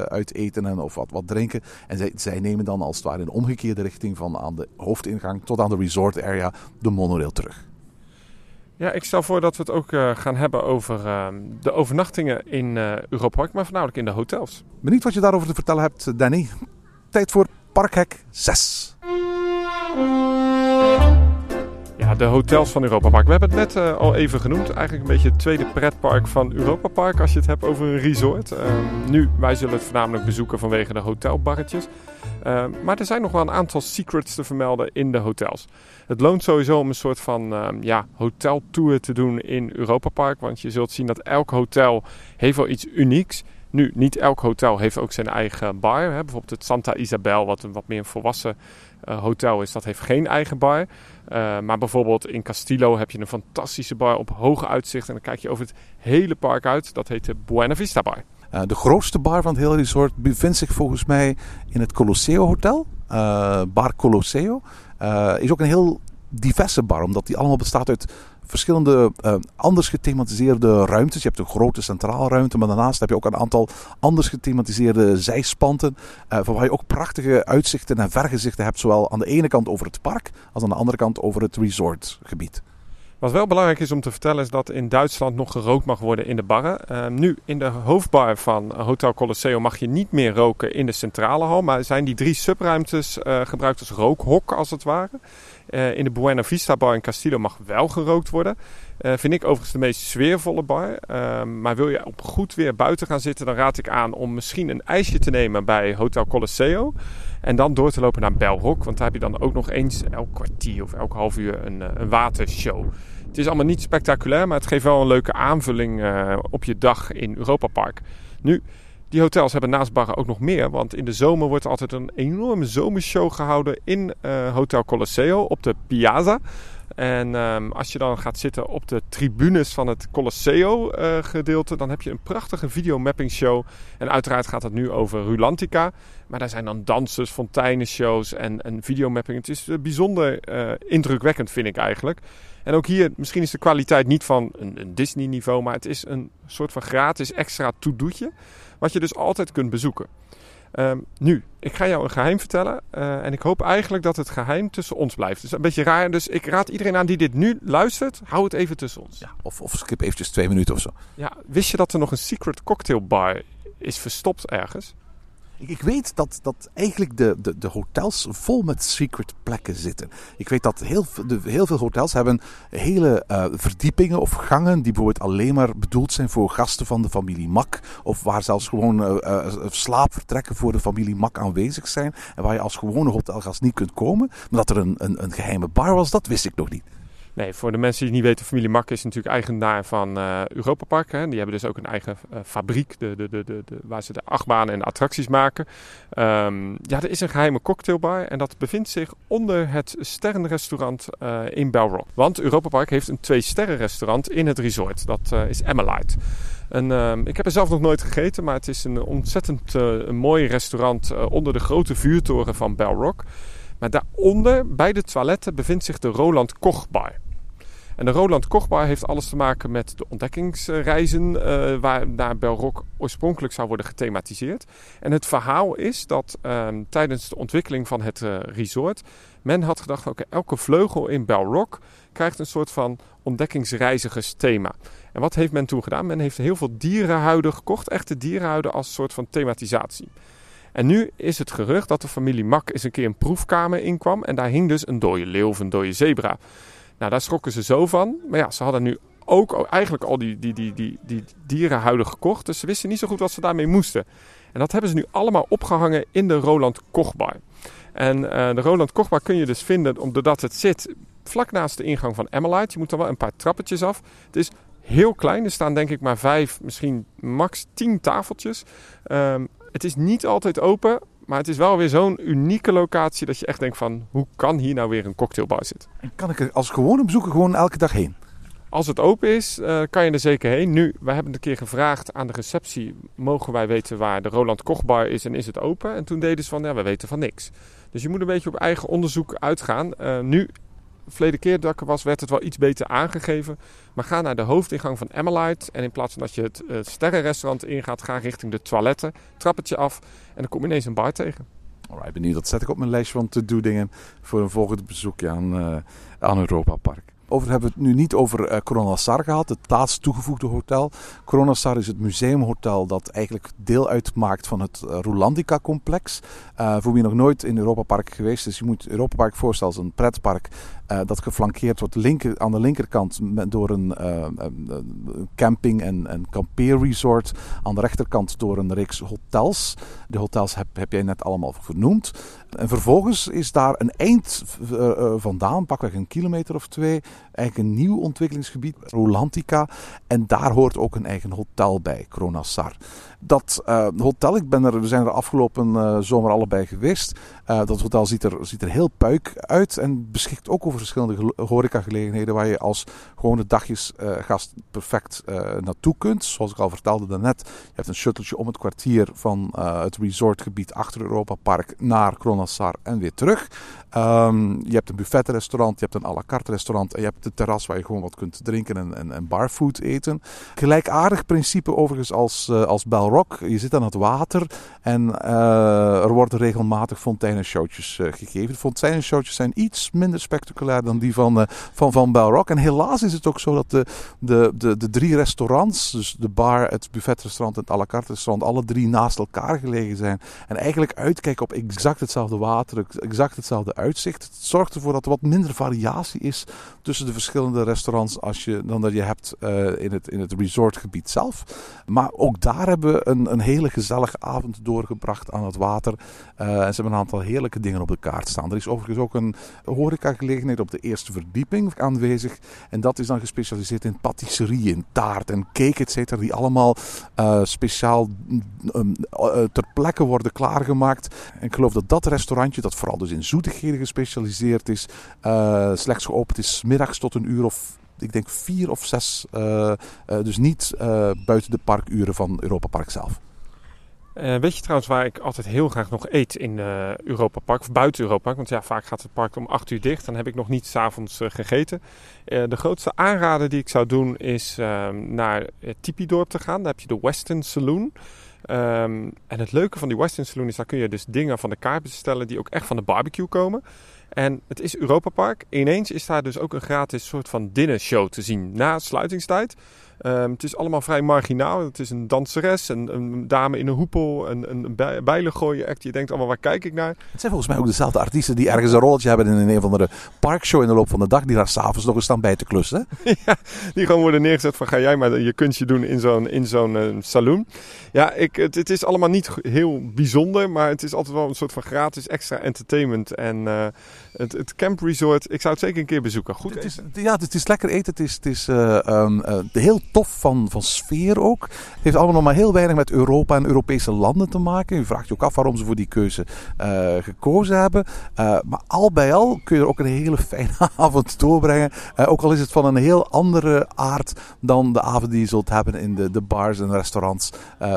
uit eten en of wat, wat drinken. En zij, zij nemen dan als het ware in omgekeerde richting van aan de hoofdingang tot aan de resort area de monorail terug. Ja, ik stel voor dat we het ook uh, gaan hebben over uh, de overnachtingen in uh, Europa Park, maar voornamelijk in de hotels. Benieuwd wat je daarover te vertellen hebt, Danny. Tijd voor Parkhek 6. Ja, de hotels van Europa Park. We hebben het net uh, al even genoemd. Eigenlijk een beetje het tweede pretpark van Europa Park als je het hebt over een resort. Uh, nu, wij zullen het voornamelijk bezoeken vanwege de hotelbarretjes. Uh, maar er zijn nog wel een aantal secrets te vermelden in de hotels. Het loont sowieso om een soort van ja, hoteltour te doen in Europa Park. Want je zult zien dat elk hotel heeft wel iets unieks. Nu, niet elk hotel heeft ook zijn eigen bar. Hè. Bijvoorbeeld het Santa Isabel, wat een wat meer volwassen hotel is, dat heeft geen eigen bar. Uh, maar bijvoorbeeld in Castillo heb je een fantastische bar op hoge uitzicht. En dan kijk je over het hele park uit. Dat heet de Buena Vista Bar. Uh, de grootste bar van het hele resort bevindt zich volgens mij in het Colosseo Hotel. bar Colosseo. is ook een heel diverse bar, omdat die allemaal bestaat uit verschillende uh, anders gethematiseerde ruimtes. Je hebt een grote centrale ruimte, maar daarnaast heb je ook een aantal anders gethematiseerde zijspanten. Uh, waar je ook prachtige uitzichten en vergezichten hebt, zowel aan de ene kant over het park als aan de andere kant over het resortgebied. Wat wel belangrijk is om te vertellen is dat in Duitsland nog gerookt mag worden in de barren. Uh, nu, in de hoofdbar van Hotel Colosseo mag je niet meer roken in de centrale hal. Maar zijn die drie subruimtes uh, gebruikt als rookhok als het ware. Eh, in de Buena Vista Bar in Castillo mag wel gerookt worden. Eh, vind ik overigens de meest sfeervolle bar. Ehm, maar wil je op goed weer buiten gaan zitten, dan raad ik aan om misschien een ijsje te nemen bij Hotel Colosseo. En dan door te lopen naar Belrock. Want daar heb je dan ook nog eens elk kwartier of elk half uur een, eh, een watershow. Het is allemaal niet spectaculair, maar het geeft wel een leuke aanvulling op je dag in Europa Park. Nu, die hotels hebben naast ook nog meer. Want in de zomer wordt altijd een enorme zomershow gehouden in uh, Hotel Colosseo op de Piazza. En um, als je dan gaat zitten op de tribunes van het Colosseo uh, gedeelte, dan heb je een prachtige videomapping show. En uiteraard gaat het nu over Rulantica. Maar daar zijn dan dansers, fonteinenshows en, en videomapping. Het is bijzonder uh, indrukwekkend, vind ik eigenlijk. En ook hier, misschien is de kwaliteit niet van een, een Disney-niveau, maar het is een soort van gratis extra toedoetje. Wat je dus altijd kunt bezoeken. Um, nu, ik ga jou een geheim vertellen. Uh, en ik hoop eigenlijk dat het geheim tussen ons blijft. Het is een beetje raar. Dus ik raad iedereen aan die dit nu luistert. Hou het even tussen ons. Ja, of, of skip eventjes twee minuten of zo. Ja, wist je dat er nog een secret cocktail bar is verstopt ergens? Ik, weet dat, dat eigenlijk de, de, de hotels vol met secret plekken zitten. Ik weet dat heel, de, heel veel hotels hebben hele uh, verdiepingen of gangen die bijvoorbeeld alleen maar bedoeld zijn voor gasten van de familie Mak. Of waar zelfs gewoon uh, slaapvertrekken voor de familie Mak aanwezig zijn. En waar je als gewone hotelgast niet kunt komen. Maar dat er een, een, een geheime bar was, dat wist ik nog niet. Nee, voor de mensen die het niet weten, familie Mak is natuurlijk eigenaar van uh, Europa Park. Hè. Die hebben dus ook een eigen uh, fabriek de, de, de, waar ze de achtbanen en de attracties maken. Um, ja, er is een geheime cocktailbar en dat bevindt zich onder het sterrenrestaurant uh, in Belrock. Want Europa Park heeft een twee sterrenrestaurant in het resort. Dat is Emmelite. En, uh, ik heb er zelf nog nooit gegeten, maar het is een ontzettend mooi restaurant onder de grote vuurtoren van Belrock. Maar daaronder, bij de toiletten, bevindt zich de Roland Koch Bar. En de Roland Kochbar heeft alles te maken met de ontdekkingsreizen uh, waar naar Belrock oorspronkelijk zou worden gethematiseerd. En het verhaal is dat uh, tijdens de ontwikkeling van het uh, resort men had gedacht, oké, elke vleugel in Belrock krijgt een soort van ontdekkingsreizigersthema. En wat heeft men toen gedaan? Men heeft heel veel dierenhuiden gekocht, echte dierenhuiden als soort van thematisatie. En nu is het gerucht dat de familie Mak eens een keer een proefkamer inkwam en daar hing dus een dode leeuw of een dode zebra. Nou, daar schrokken ze zo van. Maar ja, ze hadden nu ook eigenlijk al die, die, die, die, die dierenhuiden gekocht. Dus ze wisten niet zo goed wat ze daarmee moesten. En dat hebben ze nu allemaal opgehangen in de Roland Kochbar. En uh, de Roland Kochbar kun je dus vinden omdat het zit vlak naast de ingang van Emmelite. Je moet er wel een paar trappetjes af. Het is heel klein. Er staan denk ik maar vijf, misschien max tien tafeltjes. Um, het is niet altijd open, maar het is wel weer zo'n unieke locatie dat je echt denkt van... hoe kan hier nou weer een cocktailbar zitten? En kan ik er als gewone bezoeker gewoon elke dag heen? Als het open is, uh, kan je er zeker heen. Nu, wij hebben een keer gevraagd aan de receptie... mogen wij weten waar de Roland Kochbar is en is het open? En toen deden ze van, ja, we weten van niks. Dus je moet een beetje op eigen onderzoek uitgaan. Uh, nu verleden keer dat was, werd het wel iets beter aangegeven. Maar ga naar de hoofdingang van Emmelite. En in plaats van dat je het uh, sterrenrestaurant ingaat, ga richting de toiletten. Trap het je af en dan kom je ineens een bar tegen. Alright, benieuwd. Dat zet ik op mijn lijstje van to-do dingen voor een volgende bezoekje aan, uh, aan Europa Park. Over hebben we het nu niet over uh, Coronasar gehad, het laatst toegevoegde hotel. Coronasar is het museumhotel dat eigenlijk deel uitmaakt van het Rolandica-complex. Uh, voor wie nog nooit in Europa Park geweest is, je moet Europa Park voorstellen als een pretpark uh, dat geflankeerd wordt aan de linkerkant door een uh, camping- en, en kampeerresort. Aan de rechterkant door een reeks hotels. De hotels heb, heb jij net allemaal vernoemd. En vervolgens is daar een eind vandaan, pakweg een kilometer of twee, eigenlijk een nieuw ontwikkelingsgebied, Rolantica. En daar hoort ook een eigen hotel bij, Kronasar. Dat uh, hotel, ik ben er, we zijn er afgelopen uh, zomer allebei geweest. Uh, dat hotel ziet er, ziet er heel puik uit en beschikt ook over verschillende horecagelegenheden waar je als gewone dagjesgast perfect naartoe kunt. Zoals ik al vertelde daarnet, je hebt een shuttletje om het kwartier van het resortgebied achter Europa Park naar Kronassar en weer terug. Um, je hebt een buffetrestaurant, je hebt een à la carte restaurant en je hebt de terras waar je gewoon wat kunt drinken en, en, en barfood eten. Gelijkaardig principe overigens als, uh, als Belrock. Je zit aan het water en uh, er worden regelmatig fonteinenshowtjes uh, gegeven. De fonteinenshowtjes zijn iets minder spectaculair dan die van, van, van Belrock. En helaas is het ook zo dat de, de, de, de drie restaurants, dus de bar, het buffetrestaurant en het à la carte restaurant, alle drie naast elkaar gelegen zijn. En eigenlijk uitkijken op exact hetzelfde water, exact hetzelfde uitzicht. Het zorgt ervoor dat er wat minder variatie is tussen de verschillende restaurants als je, dan dat je hebt uh, in, het, in het resortgebied zelf. Maar ook daar hebben we een, een hele gezellige avond doorgebracht aan het water. Uh, en ze hebben een aantal heerlijke dingen op de kaart staan. Er is overigens ook een horecagelegenheid op de eerste verdieping aanwezig. En dat is dan gespecialiseerd in patisserie, in taart en cake, et cetera. Die allemaal uh, speciaal um, ter plekke worden klaargemaakt. En ik geloof dat dat restaurantje, dat vooral dus in gespecialiseerd is, uh, slechts geopend is middags tot een uur of ik denk vier of zes. Uh, uh, dus niet buiten de parkuren van Europa Park zelf. Weet je trouwens waar ik altijd heel graag nog eet in Europa Park, of buiten Europa Park? Want ja, vaak gaat het park om 8 uur dicht. Dan heb ik nog niet s'avonds uh, gegeten. de grootste aanrader die ik zou doen is ehm, naar Tipi-dorp te gaan. Daar heb je de Western Saloon. Um, en het leuke van die Western Saloon is, daar kun je dus dingen van de kaart bestellen die ook echt van de barbecue komen. En het is Europa Park. Ineens is daar dus ook een gratis soort van dinnershow te zien na sluitingstijd. Um, het is allemaal vrij marginaal. Het is een danseres, een, een dame in een hoepel, een, een bijlengooien act. Je denkt allemaal, waar kijk ik naar? Het zijn volgens mij ook dezelfde artiesten die ergens een rolletje hebben in een of andere parkshow in de loop van de dag. Die daar s'avonds nog eens staan bij te klussen. (laughs) ja, die gewoon worden neergezet van ga jij maar je kunstje doen in zo'n, in zo'n uh, saloon. Ja, ik, het, het, is allemaal niet heel bijzonder, maar het is altijd wel een soort van gratis extra entertainment. En uh, het, het Camp Resort, ik zou het zeker een keer bezoeken. Goed het is, ja, het is lekker eten. Het is, het is uh, um, uh, heel tof van, van sfeer ook. Het heeft allemaal nog maar heel weinig met Europa en Europese landen te maken. U vraagt je ook af waarom ze voor die keuze uh, gekozen hebben. maar al bij al kun je er ook een hele (laughs) fijne avond doorbrengen. ook al is het van een heel andere aard dan de avond die je zult hebben in de, de bars en restaurants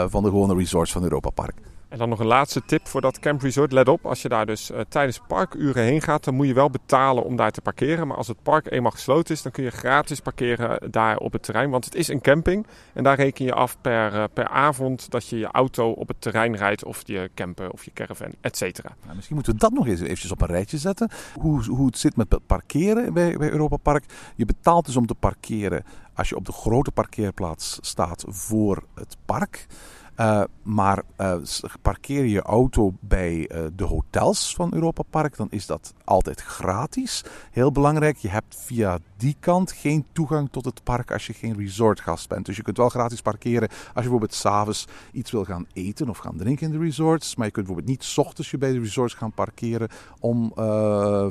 van de gewone resorts van Europa Park. En dan nog een laatste tip voor dat Camp Resort. Let op, als je daar dus uh, tijdens parkuren heen gaat, dan moet je wel betalen om daar te parkeren. Maar als het park eenmaal gesloten is, dan kun je gratis parkeren daar op het terrein. Want het is een camping en daar reken je af per, uh, per avond dat je je auto op het terrein rijdt. Of je camper of je caravan, et cetera. Nou, misschien moeten we dat nog eens eventjes op een rijtje zetten. Hoe, hoe het zit met parkeren bij, bij Europa Park. Je betaalt dus om te parkeren als je op de grote parkeerplaats staat voor het park. Uh, maar uh, parkeer je auto bij uh, de hotels van Europa Park, dan is dat altijd gratis. Heel belangrijk, je hebt via die kant geen toegang tot het park als je geen resortgast bent. Dus je kunt wel gratis parkeren als je bijvoorbeeld s'avonds iets wil gaan eten of gaan drinken in de resorts. Maar je kunt bijvoorbeeld niet s ochtends je bij de resorts gaan parkeren om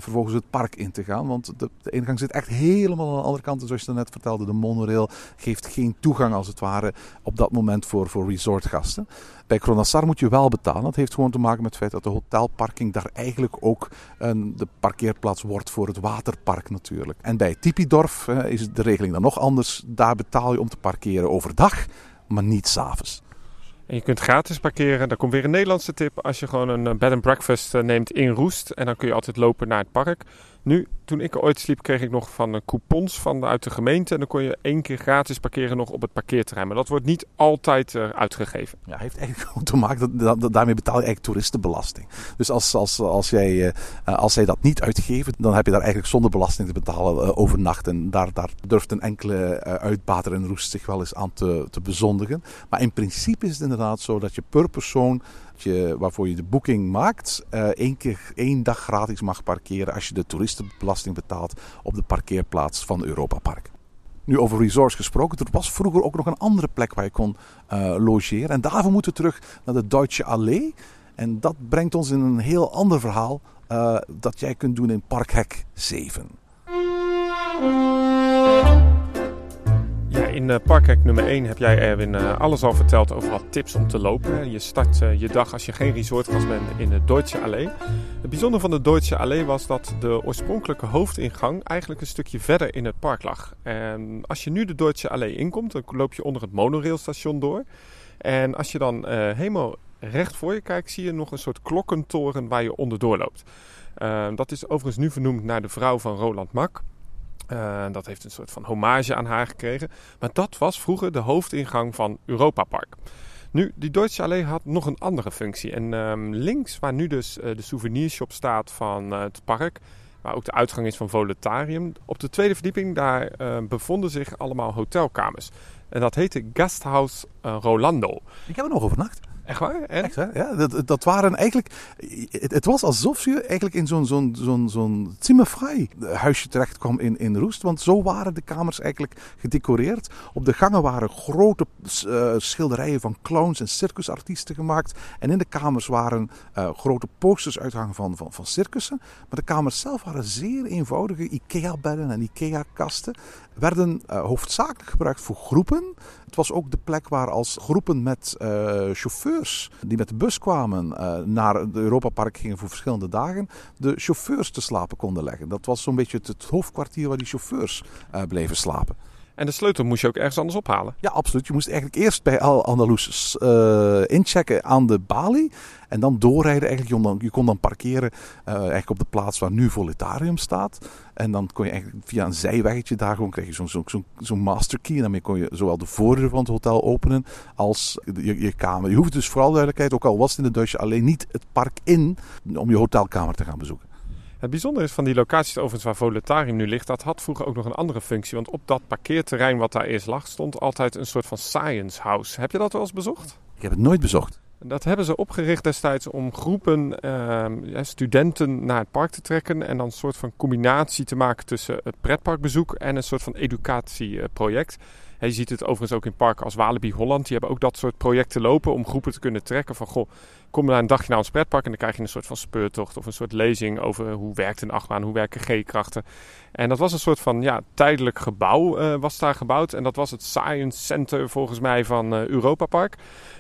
vervolgens het park in te gaan. Want de, de ingang zit echt helemaal aan de andere kant. En zoals je net vertelde, de monorail geeft geen toegang als het ware op dat moment voor, voor resortgasten. Bij Kronassar moet je wel betalen. Dat heeft gewoon te maken met het feit dat de hotelparking daar eigenlijk ook een, de parkeerplaats wordt voor het waterpark natuurlijk. En bij Tipidorf eh, is de regeling dan nog anders. Daar betaal je om te parkeren overdag, maar niet s'avonds. En je kunt gratis parkeren. Daar komt weer een Nederlandse tip. Als je gewoon een bed and breakfast eh, neemt in Roest. En dan kun je altijd lopen naar het park. Nu, toen ik ooit sliep, kreeg ik nog van coupons van, uit de gemeente. En dan kon je één keer gratis parkeren nog op het parkeerterrein. Maar dat wordt niet altijd uh, uitgegeven. Ja, heeft eigenlijk (laughs) te maken, dat, dat, daarmee betaal je eigenlijk toeristenbelasting. Dus als, als, als, jij, uh, als zij dat niet uitgeven, dan heb je daar eigenlijk zonder belasting te betalen overnacht. En daar, daar durft een enkele uitbater en roest zich wel eens aan te, te bezondigen. Maar in principe is het inderdaad zo dat je per persoon je, waarvoor je de boeking maakt, uh, één keer één dag gratis mag parkeren als je de toeristenbelasting betaalt op de parkeerplaats van Europa Park. Nu over resorts gesproken, er was vroeger ook nog een andere plek waar je kon uh, logeren. En daarvoor moeten we terug naar de Deutsche Allee. En dat brengt ons in een heel ander verhaal uh, dat jij kunt doen in Parkhek 7. In uh, nummer 1 heb jij Erwin uh, alles al verteld over wat tips om te lopen. Je start uh, je dag als je geen resortgast bent in de Deutsche Allee. Het bijzondere van de Deutsche Allee was dat de oorspronkelijke hoofdingang eigenlijk een stukje verder in het park lag. En als je nu de Deutsche Allee inkomt, dan loop je onder het monorailstation door. En als je dan helemaal recht voor je kijkt, zie je nog een soort klokkentoren waar je onderdoor loopt. dat is overigens nu vernoemd naar de vrouw van Roland Mak. Uh, dat heeft een soort van hommage aan haar gekregen. Maar dat was vroeger de hoofdingang van Europa Park. Nu, die Deutsche Allee had nog een andere functie. En um, links, waar nu dus uh, de souvenirshop staat van uh, het park, waar ook de uitgang is van Voletarium, op de tweede verdieping, daar bevonden zich allemaal hotelkamers. En dat heette Gasthaus Rolando. Ik heb er nog overnacht. Echt waar? En? Echt? Ja, dat, dat waren eigenlijk... Het, was alsof je eigenlijk in zo'n zo'n zo'n zo'n zimmervrij huisje terecht kwam in, in Roest. Want zo waren de kamers eigenlijk gedecoreerd. Op de gangen waren grote uh, schilderijen van clowns en circusartiesten gemaakt. En in de kamers waren uh, grote posters uithangen van, van, van circussen. Maar de kamers zelf waren zeer eenvoudige IKEA-bedden en IKEA-kasten. Werden hoofdzakelijk gebruikt voor groepen. Het was ook de plek waar als groepen met chauffeurs die met de bus kwamen naar het Europapark gingen voor verschillende dagen, de chauffeurs te slapen konden leggen. Dat was zo'n beetje het, het, hoofdkwartier waar die chauffeurs bleven slapen. En de sleutel moest je ook ergens anders ophalen? Ja, absoluut. Je moest eigenlijk eerst bij Al Andalus uh, inchecken aan de balie. En dan doorrijden eigenlijk. Je kon dan, je kon dan parkeren uh, eigenlijk op de plaats waar nu Voletarium staat. En dan kon je eigenlijk via een zijweggetje daar gewoon kreeg je zo'n zo, zo masterkey. En daarmee kon je zowel de voordeur van het hotel openen als je, je kamer. Je hoeft dus vooral duidelijkheid, ook al was het in de Duitse alleen niet het park in om je hotelkamer te gaan bezoeken. Het bijzondere is van die locaties overigens waar Voletarium nu ligt, dat had vroeger ook nog een andere functie. Want op dat parkeerterrein wat daar eerst lag, stond altijd een soort van science house. Heb je dat wel eens bezocht? Ik heb het nooit bezocht. Dat hebben ze opgericht destijds om groepen uh, studenten naar het park te trekken. En dan een soort van combinatie te maken tussen het pretparkbezoek en een soort van educatieproject. Je ziet het overigens ook in parken als Walibi Holland. Die hebben ook dat soort projecten lopen om groepen te kunnen trekken van... Goh, kom naar een dagje naar ons pretpark en dan krijg je een soort van speurtocht of een soort lezing over hoe werkt een achtbaan, hoe werken G-krachten. En dat was een soort van ja, tijdelijk gebouw uh, was daar gebouwd en dat was het Science Center volgens mij van uh, Europa Park.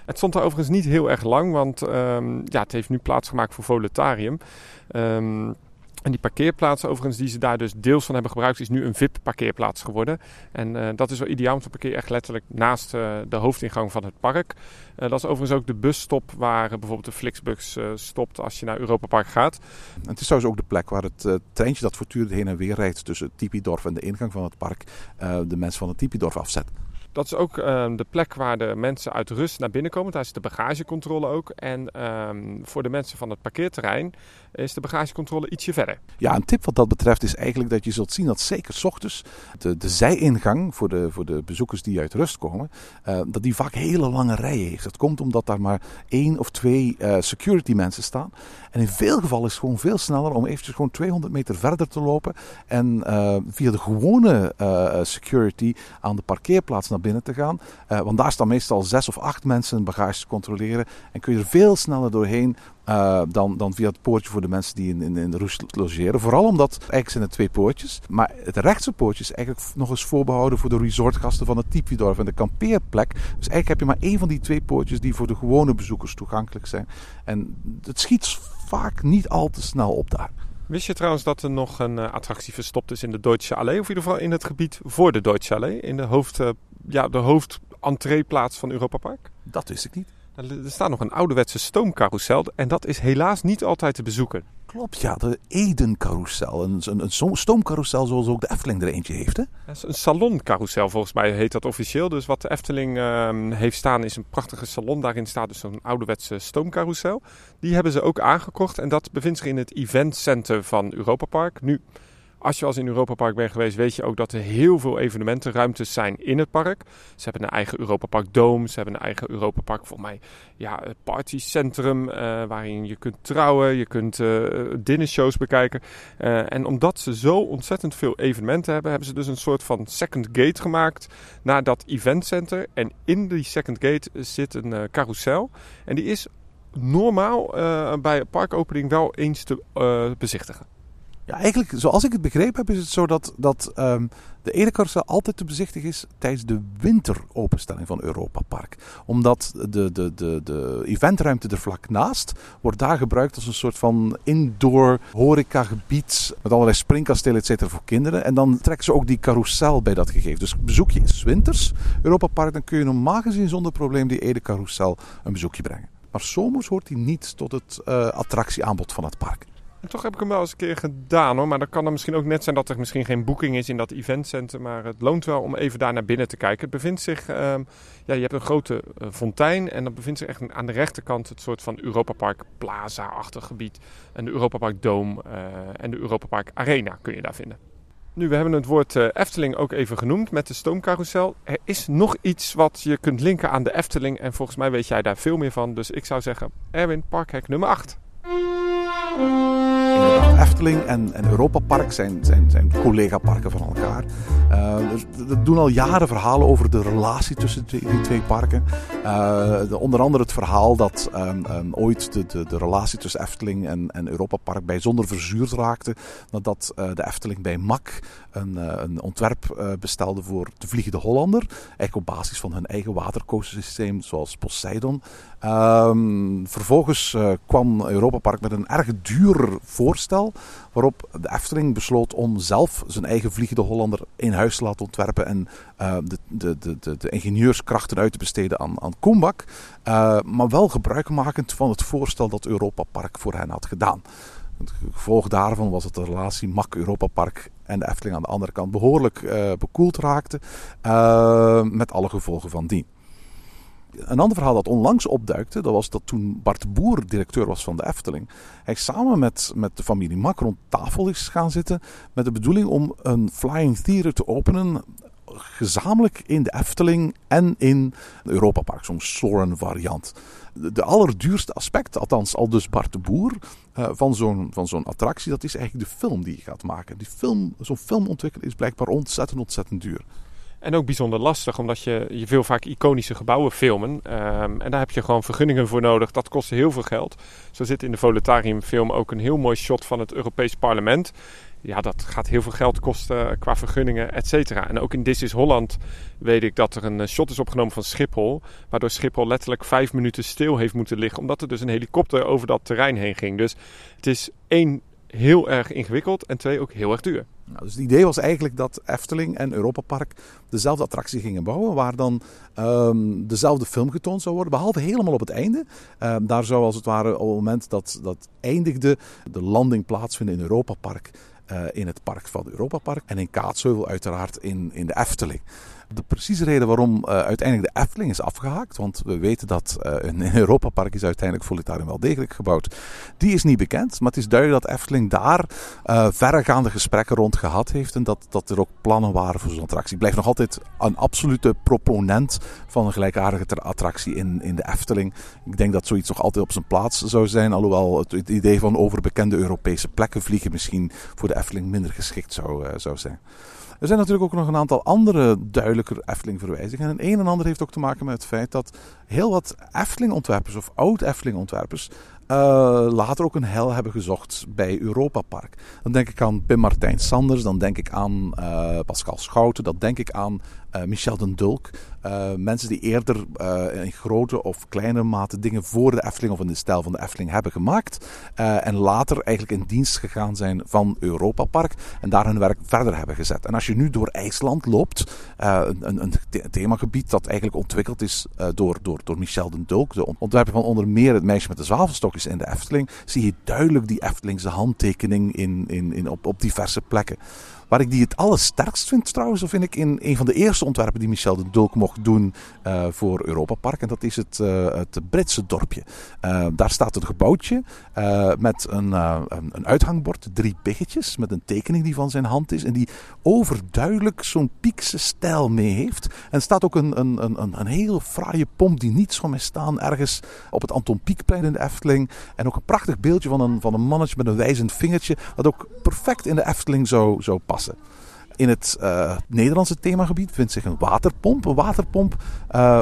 Het stond daar overigens niet heel erg lang, want um, ja, het heeft nu plaatsgemaakt voor Voletarium. Um, en die parkeerplaats overigens die ze daar dus deels van hebben gebruikt, is nu een VIP-parkeerplaats geworden. En uh, dat is wel ideaal, want te parkeer echt letterlijk naast uh, de hoofdingang van het park. Uh, dat is overigens ook de busstop waar bijvoorbeeld de Flixbus stopt als je naar Europa Park gaat. En het is trouwens ook de plek waar het treintje dat voortdurend heen en weer rijdt tussen Tipidorf en de ingang van het park de mensen van het Tipidorf afzet. Dat is ook um, de plek waar de mensen uit rust naar binnen komen. Daar is de bagagecontrole ook. En um, voor de mensen van het parkeerterrein is de bagagecontrole ietsje verder. Ja, een tip wat dat betreft is eigenlijk dat je zult zien dat zeker s ochtends de, de zijingang voor de, voor de bezoekers die uit rust komen, uh, dat die vaak hele lange rijen heeft. Dat komt omdat daar maar één of twee uh, security mensen staan. En in veel gevallen is het gewoon veel sneller om eventjes gewoon 200 meter verder te lopen en uh, via de gewone security aan de parkeerplaats naar binnen te gaan. want daar staan meestal zes of acht mensen bagage te controleren en kun je er veel sneller doorheen uh, dan, dan via het poortje voor de mensen die in, in, in de Roes logeren. Vooral omdat, eigenlijk zijn er twee poortjes. Maar het rechtse poortje is eigenlijk nog eens voorbehouden voor de resortgasten van het Tipidorf en de kampeerplek. Dus eigenlijk heb je maar één van die twee poortjes die voor de gewone bezoekers toegankelijk zijn. En het schiet vaak niet al te snel op daar. Wist je trouwens dat er nog een uh, attractie verstopt is in de Deutsche Allee? Of in ieder geval in het gebied voor de Deutsche Allee? In de hoofd, uh, ja, de hoofdentreeplaats van Europa Park? Dat wist ik niet. Er staat nog een ouderwetse stoomcarousel en dat is helaas niet altijd te bezoeken. Klopt, ja, de Eden-carousel. Een, een, een stoomcarousel zoals ook de Efteling er eentje heeft, hè? Een saloncarousel volgens mij heet dat officieel. Dus wat de Efteling uh, heeft staan is een prachtige salon. Daarin staat dus zo'n ouderwetse stoomcarousel. Die hebben ze ook aangekocht en dat bevindt zich in het eventcenter van Europa Park. Nu als je als in Europa Park bent geweest, weet je ook dat er heel veel evenementenruimtes zijn in het park. Ze hebben een eigen Europa Park Dome, ze hebben een eigen Europa Park, volgens mij, ja, partycentrum uh, waarin je kunt trouwen, je kunt uh, dinnershows bekijken. En omdat ze zo ontzettend veel evenementen hebben, hebben ze dus een soort van second gate gemaakt naar dat eventcenter. En in die second gate zit een carousel en die is normaal bij parkopening wel eens te bezichtigen. Ja, eigenlijk, zoals ik het begrepen heb, is het zo dat, dat um, de altijd te bezichtigen is tijdens de winteropenstelling van Europa Park. Omdat de, de, de, de eventruimte er vlak naast wordt daar gebruikt als een soort van indoor horecagebied met allerlei springkastelen et voor kinderen. En dan trekken ze ook die carousel bij dat gegeven. Dus bezoek je in winters Europa Park, dan kun je normaal gezien zonder probleem die Ede carousel een bezoekje brengen. Maar zomers hoort die niet tot het uh, attractieaanbod van het park. En toch heb ik hem wel eens een keer gedaan hoor. Maar dan kan er misschien ook net zijn dat er misschien geen boeking is in dat eventcenter. Maar het loont wel om even daar naar binnen te kijken. Het bevindt zich, ehm, ja, je hebt een grote uh, fontein. En dat bevindt zich echt aan de rechterkant het soort van Europa Park Plaza-achtig gebied. En de Europa Park Dome uh, en de Europa Park Arena kun je daar vinden. Nu, we hebben het woord uh, Efteling ook even genoemd met de stoomcarousel. Er is nog iets wat je kunt linken aan de Efteling. En volgens mij weet jij daar veel meer van. Dus ik zou zeggen, Erwin, parkhek nummer 8. Efteling en, en Europa Park zijn, zijn, zijn collega-parken van elkaar. Uh, er doen al jaren verhalen over de relatie tussen die, twee parken. Uh, de, onder andere het verhaal dat um, um, ooit de, de, de relatie tussen Efteling en, en Europa Park bijzonder verzuurd raakte. Nadat uh, de Efteling bij MAC een, een ontwerp bestelde voor de Vliegende Hollander. Eigenlijk op basis van hun eigen watercoastersysteem zoals Poseidon. Um, vervolgens kwam Europa Park met een erg duur voorstel. Waarop de Efteling besloot om zelf zijn eigen Vliegende Hollander in huis te laten ontwerpen. En de, de, de, de, ingenieurskrachten uit te besteden aan, aan maar wel gebruikmakend van het voorstel dat Europa Park voor hen had gedaan. Het gevolg daarvan was dat de relatie MAC Europa Park en de Efteling aan de andere kant behoorlijk uh, bekoeld raakte. met alle gevolgen van dien. Een ander verhaal dat onlangs opduikte, dat was dat toen Bart Boer directeur was van de Efteling, hij samen met, met de familie Mak rond tafel is gaan zitten met de bedoeling om een flying theater te openen, gezamenlijk in de Efteling en in Europa Park, zo'n Soren variant. De, allerduurste aspect, althans al dus Bart de Boer, uh, van zo'n van zo'n attractie, dat is eigenlijk de film die je gaat maken. Die film, zo'n film ontwikkelen is blijkbaar ontzettend, ontzettend duur. En ook bijzonder lastig, omdat je, je veel vaak iconische gebouwen filmen. Um, en daar heb je gewoon vergunningen voor nodig. Dat kost heel veel geld. Zo zit in de Voletariumfilm ook een heel mooi shot van het Europees Parlement. Ja, dat gaat heel veel geld kosten qua vergunningen, et cetera. En ook in This is Holland weet ik dat er een shot is opgenomen van Schiphol. Waardoor Schiphol letterlijk vijf minuten stil heeft moeten liggen. Omdat er dus een helikopter over dat terrein heen ging. Dus het is één, heel erg ingewikkeld. En twee, ook heel erg duur. Nou, dus het idee was eigenlijk dat Efteling en Europa Park dezelfde attractie gingen bouwen, waar dan um, dezelfde film getoond zou worden, behalve helemaal op het einde. Um, daar zou als het ware op het moment dat dat eindigde de landing plaatsvinden in Europa Park, in het park van Europa Park en in Kaatsheuvel uiteraard in, in de Efteling. De precieze reden waarom uh, uiteindelijk de Efteling is afgehaakt, want we weten dat uh, een Europa Park is uiteindelijk Volitarium wel degelijk gebouwd, die is niet bekend. Maar het is duidelijk dat Efteling daar uh, verregaande gesprekken rond gehad heeft en dat, dat er ook plannen waren voor zo'n attractie. Ik blijf nog altijd een absolute proponent van een gelijkaardige attractie in, in de Efteling. Ik denk dat zoiets nog altijd op zijn plaats zou zijn, alhoewel het, idee van over bekende Europese plekken vliegen misschien voor de Efteling minder geschikt zou, zou zijn. Er zijn natuurlijk ook nog een aantal andere duidelijker Efteling-verwijzingen. En een en ander heeft ook te maken met het feit dat heel wat Efteling-ontwerpers of oud-Efteling-ontwerpers uh, later ook een hel hebben gezocht bij Europa Park. Dan denk ik aan Pim Martijn Sanders, dan denk ik aan uh, Pascal Schouten, dat denk ik aan uh, Michel den Dulk. mensen die eerder in grote of kleine mate dingen voor de Efteling of in de stijl van de Efteling hebben gemaakt. en later eigenlijk in dienst gegaan zijn van Europa Park en daar hun werk verder hebben gezet. En als je nu door IJsland loopt, een, een, themagebied dat eigenlijk ontwikkeld is door, door, door Michel den Dulk, de ontwerper van onder meer het meisje met de zwavelstok in de Efteling, zie je duidelijk die Eftelingse handtekening in, in, in, op, op diverse plekken. Waar ik die het allersterkst vind trouwens, vind ik in een van de eerste ontwerpen die Michel de Dulk mocht doen uh, voor Europa Park. En dat is het, uh, het Britse dorpje. Uh, daar staat een gebouwtje met een, een, een, uithangbord, drie biggetjes, met een tekening die van zijn hand is. En die overduidelijk zo'n piekse stijl mee heeft. En er staat ook een, een, een, een heel fraaie pomp die niet zo mee staan ergens op het Anton Pieckplein in de Efteling. En ook een prachtig beeldje van een, van een mannetje met een wijzend vingertje. Dat ook perfect in de Efteling zou, zou. In het uh, Nederlandse themagebied vindt zich een waterpomp. Een waterpomp uh,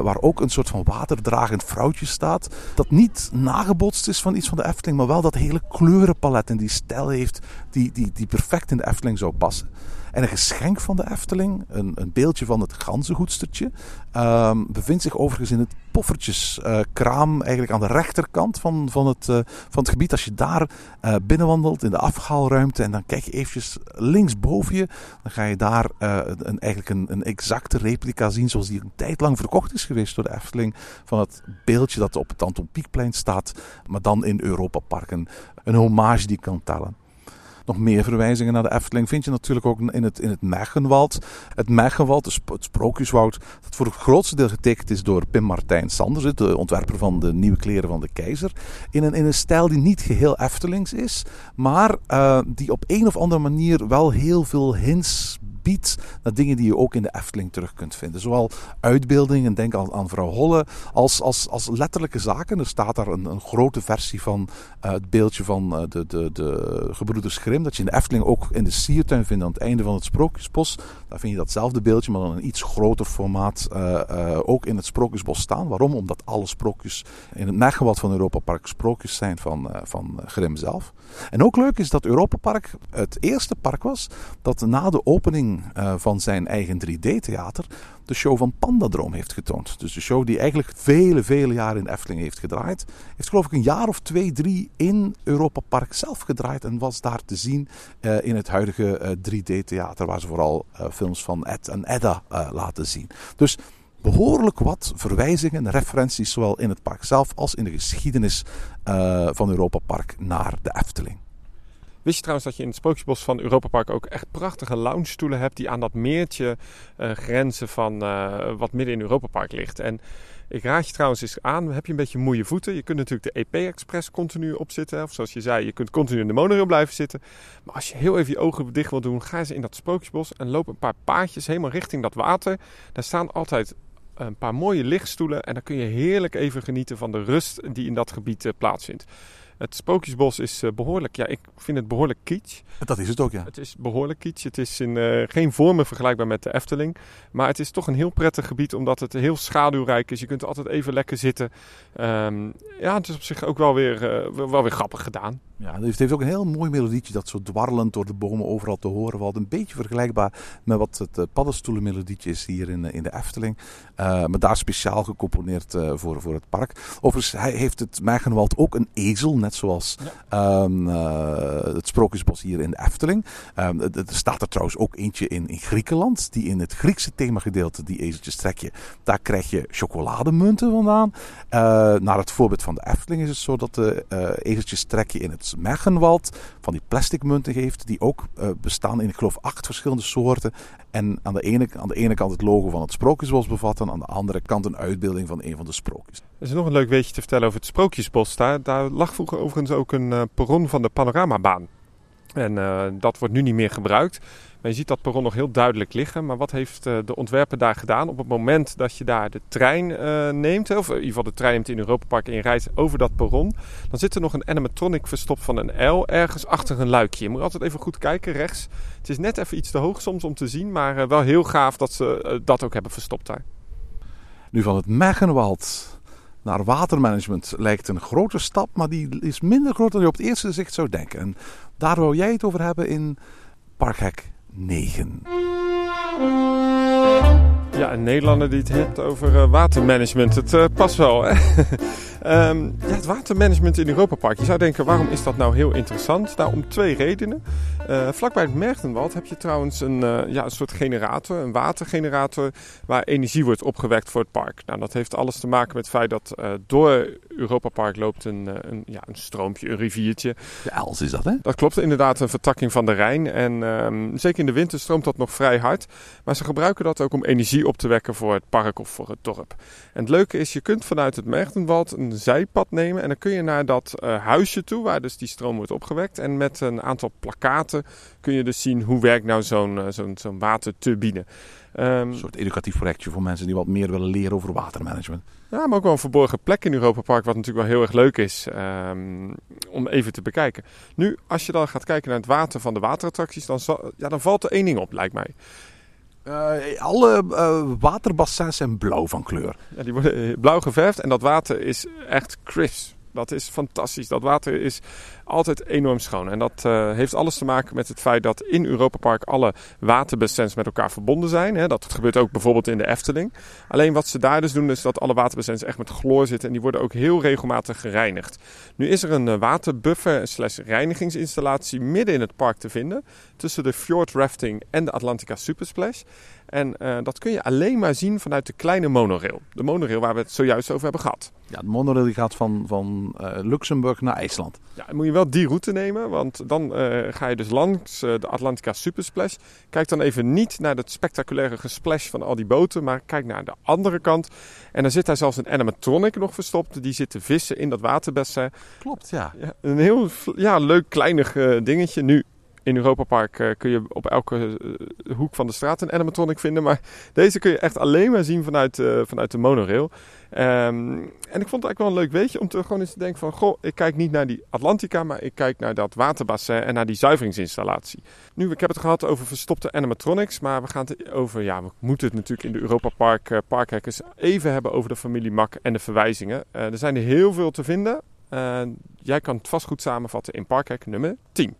waar ook een soort van waterdragend vrouwtje staat. Dat niet nagebotst is van iets van de Efteling, maar wel dat hele kleurenpalet en die stijl heeft die, die, die perfect in de Efteling zou passen. En een geschenk van de Efteling, een, een beeldje van het ganzengoedstertje, ehm, bevindt zich overigens in het poffertjeskraam, eigenlijk aan de rechterkant van, van, het, eh, van het gebied. Als je daar eh, binnenwandelt in de afhaalruimte en dan kijk je eventjes linksboven je, dan ga je daar eh, een, eigenlijk een, een exacte replica zien zoals die een tijd lang verkocht is geweest door de Efteling van het beeldje dat op het Anton Pieckplein staat, maar dan in Europa Parken. Een hommage die kan tellen. Nog meer verwijzingen naar de Efteling vind je natuurlijk ook in het, in het Mergenwald. Het Mergenwald, het Sprookjeswoud, dat voor het grootste deel getekend is door Pim Martijn Sanders, de ontwerper van de nieuwe kleren van de keizer. In een, in een stijl die niet geheel Eftelings is, maar uh, die op een of andere manier wel heel veel hints biedt naar dingen die je ook in de Efteling terug kunt vinden. Zowel uitbeeldingen, denk aan, aan vrouw Holle, als, als, als letterlijke zaken. Er staat daar een, een grote versie van uh, het beeldje van uh, de, de, de gebroeders Grimm, dat je in de Efteling ook in de siertuin vindt aan het einde van het Sprookjesbos. Daar vind je datzelfde beeldje, maar dan een iets groter formaat uh, ook in het Sprookjesbos staan. Waarom? Omdat alle sprookjes in het Mergewald van Europa Park sprookjes zijn van, van Grimm zelf. En ook leuk is dat Europa Park het eerste park was dat na de opening uh, van zijn eigen 3D-theater de show van Pandadroom heeft getoond. Dus de show die eigenlijk vele, vele jaren in Efteling heeft gedraaid. Heeft geloof ik een jaar of twee, drie in Europa Park zelf gedraaid. En was daar te zien uh, in het huidige uh, 3D-theater. Waar ze vooral films van Ed en Edda laten zien. Dus behoorlijk wat verwijzingen, referenties, zowel in het park zelf als in de geschiedenis van Europa Park naar de Efteling. Wist je trouwens dat je in het Sprookjesbos van Europa Park ook echt prachtige lounge-stoelen hebt die aan dat meertje uh, grenzen van uh, wat midden in Europa Park ligt. En ik raad je trouwens eens aan, heb je een beetje moeie voeten. Je kunt natuurlijk de EP Express continu opzitten. Of zoals je zei, je kunt continu in de monorail blijven zitten. Maar als je heel even je ogen dicht wil doen, ga eens in dat Sprookjesbos en loop een paar paadjes helemaal richting dat water. Daar staan altijd een paar mooie lichtstoelen en dan kun je heerlijk even genieten van de rust die in dat gebied uh, plaatsvindt. Het Sprookjesbos is uh, behoorlijk, ja, ik vind het behoorlijk kitsch. Dat is het ook, ja. Het is behoorlijk kitsch. Het is in uh, geen vormen vergelijkbaar met de Efteling. Maar het is toch een heel prettig gebied, omdat het heel schaduwrijk is. Je kunt er altijd even lekker zitten. Um, ja, het is op zich ook wel weer, uh, wel weer grappig gedaan. Ja, het heeft ook een heel mooi melodietje dat zo dwarrelend door de bomen overal te horen valt. Een beetje vergelijkbaar met wat het uh, paddenstoelenmelodietje is hier in, in de Efteling. Uh, maar daar speciaal gecomponeerd uh, voor, voor het park. Overigens hij heeft het Mergenwald ook een ezel, net zoals ja. um, het Sprookjesbos hier in de Efteling. Um, er staat er trouwens ook eentje in, in Griekenland, die in het Griekse themagedeelte, die ezeltjes trek je. Daar krijg je chocolademunten vandaan. naar het voorbeeld van de Efteling is het zo dat de ezeltjes trek je in het Mergenwald van die plastic munten geeft, die ook uh, bestaan in, ik geloof, acht verschillende soorten. En aan de, ene, aan de ene kant het logo van het Sprookjesbos bevatten, aan de andere kant een uitbeelding van een van de sprookjes. Er is nog een leuk weetje te vertellen over het Sprookjesbos. Daar, daar lag vroeger overigens ook een uh, perron van de panoramabaan. En uh, dat wordt nu niet meer gebruikt. Maar je ziet dat perron nog heel duidelijk liggen. Maar wat heeft uh, de ontwerper daar gedaan? Op het moment dat je daar de trein uh, neemt, of in ieder geval de trein neemt in Europa Park en je rijdt over dat perron, dan zit er nog een animatronic verstopt van een L ergens achter een luikje. Je moet altijd even goed kijken, rechts. Het is net even iets te hoog soms om te zien, maar wel heel gaaf dat ze dat ook hebben verstopt daar. Nu van het Mergenwald naar watermanagement lijkt een grote stap, maar die is minder groot dan je op het eerste gezicht zou denken. En daar wou jij het over hebben in Parkhek 9. Ja, een Nederlander die het heeft over uh, watermanagement. Het uh, past wel, hè? um, (laughs) ja, het watermanagement in Europa Park. Je zou denken, waarom is dat nou heel interessant? Nou, om twee redenen. Uh, vlakbij het Merchtenwald heb je trouwens een, ja, een soort generator, een watergenerator, waar energie wordt opgewekt voor het park. Nou, dat heeft alles te maken met het feit dat door Europa Park loopt een, een, ja, een stroompje, een riviertje. De Els is dat, hè? Dat klopt, inderdaad, een vertakking van de Rijn. En um, zeker in de winter stroomt dat nog vrij hard. Maar ze gebruiken dat ook om energie op te wekken voor het park of voor het dorp. En het leuke is, je kunt vanuit het Merchtenwald een zijpad nemen en dan kun je naar dat uh, huisje toe, waar dus die stroom wordt opgewekt. En met een aantal plakaten kun je dus zien hoe werkt nou zo'n uh, zo'n zo'n waterturbine. Um, een soort educatief projectje voor mensen die wat meer willen leren over watermanagement. Ja, maar ook wel een verborgen plek in Europa Park, wat natuurlijk wel heel erg leuk is um, om even te bekijken. Nu, als je dan gaat kijken naar het water van de waterattracties, dan, zal, ja, dan valt er één ding op, lijkt mij. Uh, alle uh, waterbassins zijn blauw van kleur. Ja, die worden blauw geverfd en dat water is echt crisp. Dat is fantastisch. Dat water is altijd enorm schoon. En dat uh, heeft alles te maken met het feit dat in Europa Park alle waterbassins met elkaar verbonden zijn. Hè. Dat gebeurt ook bijvoorbeeld in de Efteling. Alleen wat ze daar dus doen is dat alle waterbassins echt met chloor zitten. En die worden ook heel regelmatig gereinigd. Nu is er een uh, waterbuffer slash reinigingsinstallatie midden in het park te vinden. Tussen de Fjord Rafting en de Atlantica Supersplash. En uh, dat kun je alleen maar zien vanuit de kleine monorail. De monorail waar we het zojuist over hebben gehad. Ja, de monorail die gaat van, van uh, Luxemburg naar IJsland. Ja, dan moet je wel die route nemen, want dan uh, ga je dus langs de Atlantica Supersplash. Kijk dan even niet naar dat spectaculaire gesplash van al die boten, maar kijk naar de andere kant. En dan zit daar zelfs een animatronic nog verstopt. Die zit te vissen in dat waterbassin. Klopt, ja. ja een heel ja, leuk kleinig dingetje. Nu, in Europa Park uh, kun je op elke uh, hoek van de straat een animatronic vinden. Maar deze kun je echt alleen maar zien vanuit, uh, vanuit de monorail. Um, en ik vond het eigenlijk wel een leuk weetje om te gewoon eens te denken van... Goh, ik kijk niet naar die Atlantica, maar ik kijk naar dat waterbassin en naar die zuiveringsinstallatie. Nu, ik heb het gehad over verstopte animatronics, maar we gaan het over... Ja, we moeten het natuurlijk in de Europa Park parkhackers even hebben over de familie Mak en de verwijzingen. er zijn er heel veel te vinden. jij kan het vast goed samenvatten in parkhack nummer 10.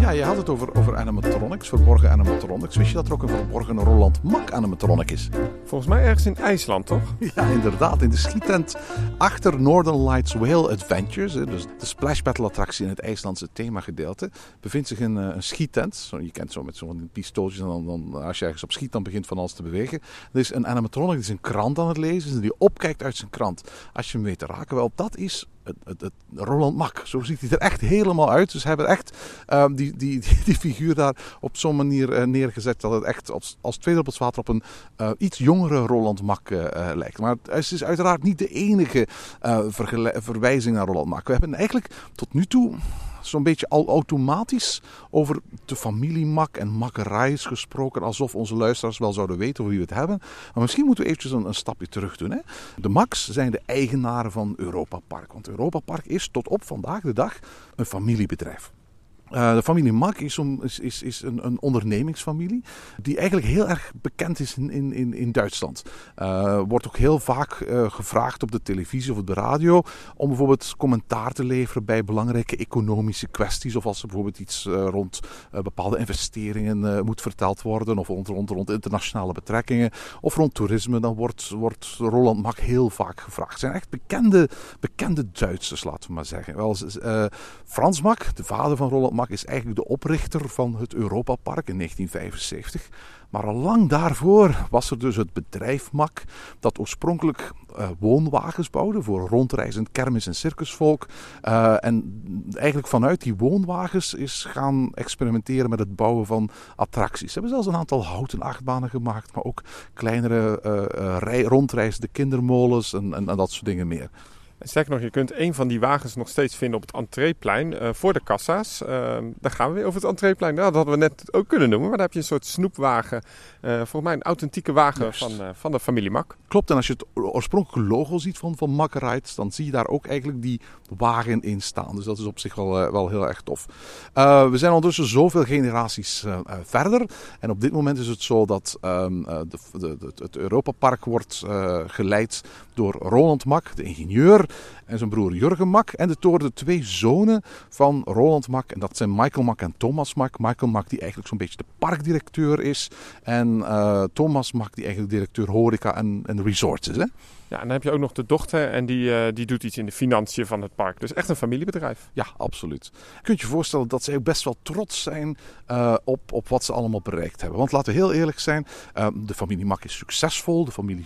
Ja, je had het over, over animatronics, verborgen animatronics. Wist je dat er ook een verborgen Roland Mak animatronic is? Volgens mij ergens in IJsland, toch? (laughs) Ja, inderdaad. In de schietent achter Northern Lights Whale Adventures, dus de splash battle attractie in het IJslandse themagedeelte, bevindt zich een, een schietent. Je kent zo met zo'n pistooltjes en dan, dan, als je ergens op schiet, dan begint van alles te bewegen. Er is een animatronic die is een krant aan het lezen en die opkijkt uit zijn krant. Als je hem weet te raken, wel, dat is het, het, het, Roland Mak. Zo ziet hij er echt helemaal uit. Dus ze hebben echt uh, die, (laughs) die, die, figuur daar op zo'n manier uh, neergezet dat het echt als, als tweedruppelswater op een uh, iets jongere Roland Mak lijkt. Maar het is uiteraard niet de enige verwijzing naar Roland Mak. We hebben eigenlijk tot nu toe zo'n beetje al automatisch over de familie Mak en makkerijs gesproken. Alsof onze luisteraars wel zouden weten wie we het hebben. Maar misschien moeten we eventjes een, stapje terug doen. Hè? De Maks zijn de eigenaren van Europa Park. Want Europa Park is tot op vandaag de dag een familiebedrijf. Uh, de familie Mak is, om, is, is, is een, een, ondernemingsfamilie die eigenlijk heel erg bekend is in, in, in Duitsland. Uh, wordt ook heel vaak uh, gevraagd op de televisie of op de radio om bijvoorbeeld commentaar te leveren bij belangrijke economische kwesties. Of als er bijvoorbeeld iets rond bepaalde investeringen moet verteld worden. Of rond, rond, rond internationale betrekkingen. Of rond toerisme. Dan wordt, wordt Roland Mak heel vaak gevraagd. Het zijn echt bekende, bekende Duitsers, laten we maar zeggen. Wel, Frans Mak, de vader van Roland Mak is eigenlijk de oprichter van het Europapark in 1975. Maar al lang daarvoor was er dus het bedrijf Mak, dat oorspronkelijk uh, woonwagens bouwde voor rondreizend kermis- en circusvolk. Uh, en eigenlijk vanuit die woonwagens is gaan experimenteren met het bouwen van attracties. Ze hebben zelfs een aantal houten achtbanen gemaakt, maar ook kleinere uh, rondreizende kindermolens en, en, en dat soort dingen meer. Sterker nog, je kunt een van die wagens nog steeds vinden op het entreeplein uh, voor de kassa's. Uh, daar gaan we weer over het entreeplein. Nou, dat hadden we net ook kunnen noemen. Maar daar heb je een soort snoepwagen. Uh, volgens mij een authentieke wagen van, van de familie Mak. Klopt, en als je het oorspronkelijke logo ziet van, van Mak Rides, dan zie je daar ook eigenlijk die wagen in staan. Dus dat is op zich wel, wel heel erg tof. we zijn ondertussen zoveel generaties verder. En op dit moment is het zo dat um, de, de, de, het Europapark wordt geleid door Roland Mak, de ingenieur en zijn broer Jurgen Mak. En de door de twee zonen van Roland Mak. En dat zijn Michael Mak en Thomas Mak. Michael Mak die eigenlijk zo'n beetje de parkdirecteur is. En uh, Thomas Mak die eigenlijk directeur horeca en, en resorts is. Hè? Ja, en dan heb je ook nog de dochter en die, uh, die doet iets in de financiën van het park. Dus echt een familiebedrijf. Ja, absoluut. Je kunt je voorstellen dat zij ook best wel trots zijn uh, op, op wat ze allemaal bereikt hebben. Want laten we heel eerlijk zijn, uh, de familie Mak is succesvol, de familie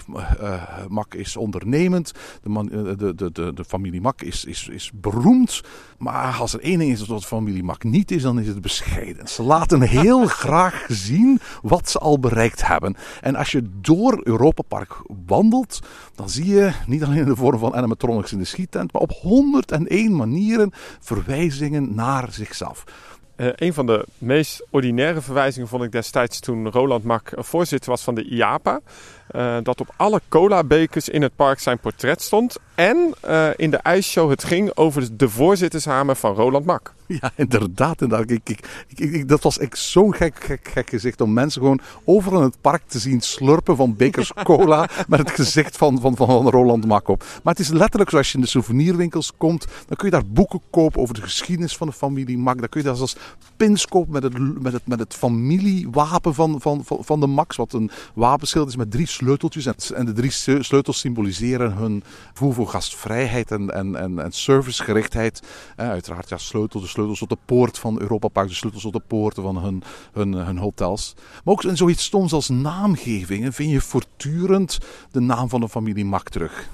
Mak is ondernemend, de, man, de, de, de, de, familie Mak is, is, is beroemd. Maar als er één ding is dat de familie Mak niet is, dan is het bescheiden. Ze laten heel (laughs) graag zien wat ze al bereikt hebben. En als je door Europa Park wandelt, dan zie niet alleen in de vorm van animatronics in de schiettent, maar op 101 manieren verwijzingen naar zichzelf. Uh, een van de meest ordinaire verwijzingen vond ik destijds toen Roland Mak voorzitter was van de IAPA. eh, dat op alle cola-bekers in het park zijn portret stond. En eh, in de ijsshow het ging over de voorzittershamer van Roland Mak. (laughs) Ja, inderdaad. inderdaad. Ik, ik, ik, ik- dat was echt zo'n gek, gek, gek gezicht om mensen gewoon overal in het park te zien slurpen van bekers cola (laughs) met het gezicht van, van, van Roland Mak op. Maar het is letterlijk zoals je in de souvenirwinkels komt, dan kun je daar boeken kopen over de geschiedenis van de familie Mak. Dan kun je daar zelfs pins kopen met het, met het, met het familiewapen van, van, van, van de Max, wat een wapenschild is met drie sleuteltjes. En, de drie sleutels symboliseren hun gevoel voor gastvrijheid en, en, en, en servicegerichtheid. Eh, uiteraard, ja, sleutel, de sleutels tot de poort van Europa Park, de sleutels tot de poorten van hun, hun, hun hotels. Maar ook in zoiets stoms als naamgevingen vind je voortdurend de naam van de familie Mak terug.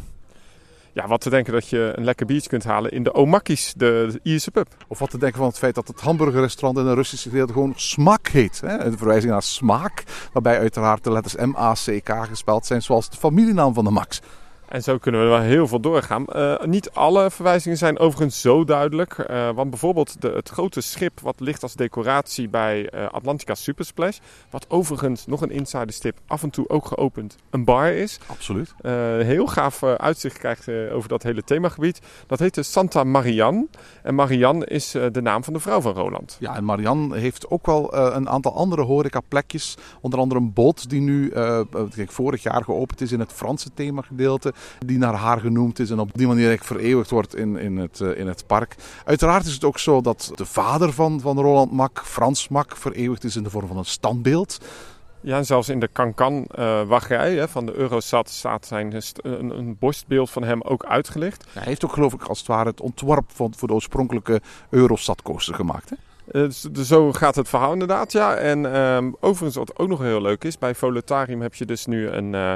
Ja, wat te denken dat je een lekker biertje kunt halen in de Omakis, de, de Ierse pub. Of wat te denken van het feit dat het hamburgerrestaurant in een Russische gedeelte gewoon Smak heet. Hè? Een verwijzing naar smaak, waarbij uiteraard de letters M-A-C-K gespeld zijn, zoals de familienaam van de Max. En zo kunnen we wel heel veel doorgaan. Eh, niet alle verwijzingen zijn overigens zo duidelijk. eh, want bijvoorbeeld de, het grote schip wat ligt als decoratie bij eh, Atlantica Supersplash. Wat overigens nog een insiderstip af en toe ook geopend een bar is. Absoluut. heel gaaf uitzicht krijgt over dat hele themagebied. Dat heet de Santa Marianne. En Marianne is de naam van de vrouw van Roland. Ja, en Marianne heeft ook wel een aantal andere horecaplekjes. Onder andere een boot die nu vorig jaar geopend is in het Franse themagedeelte. Die naar haar genoemd is en op die manier vereeuwigd wordt in, in, het, eh, in het park. Uiteraard is het ook zo dat de vader van, van Roland Mak, Frans Mak, vereeuwigd is in de vorm van een standbeeld. Ja, en zelfs in de Cancan eh hè, van de Eurosat staat zijn een, een borstbeeld van hem ook uitgelicht. Hij heeft ook geloof ik als het ware het ontwerp van, voor de oorspronkelijke Eurosat coaster gemaakt. Hè? Dus- zo gaat het verhaal inderdaad, ja. En ehm, overigens, wat ook nog heel leuk is, bij Voletarium heb je dus nu een, eh,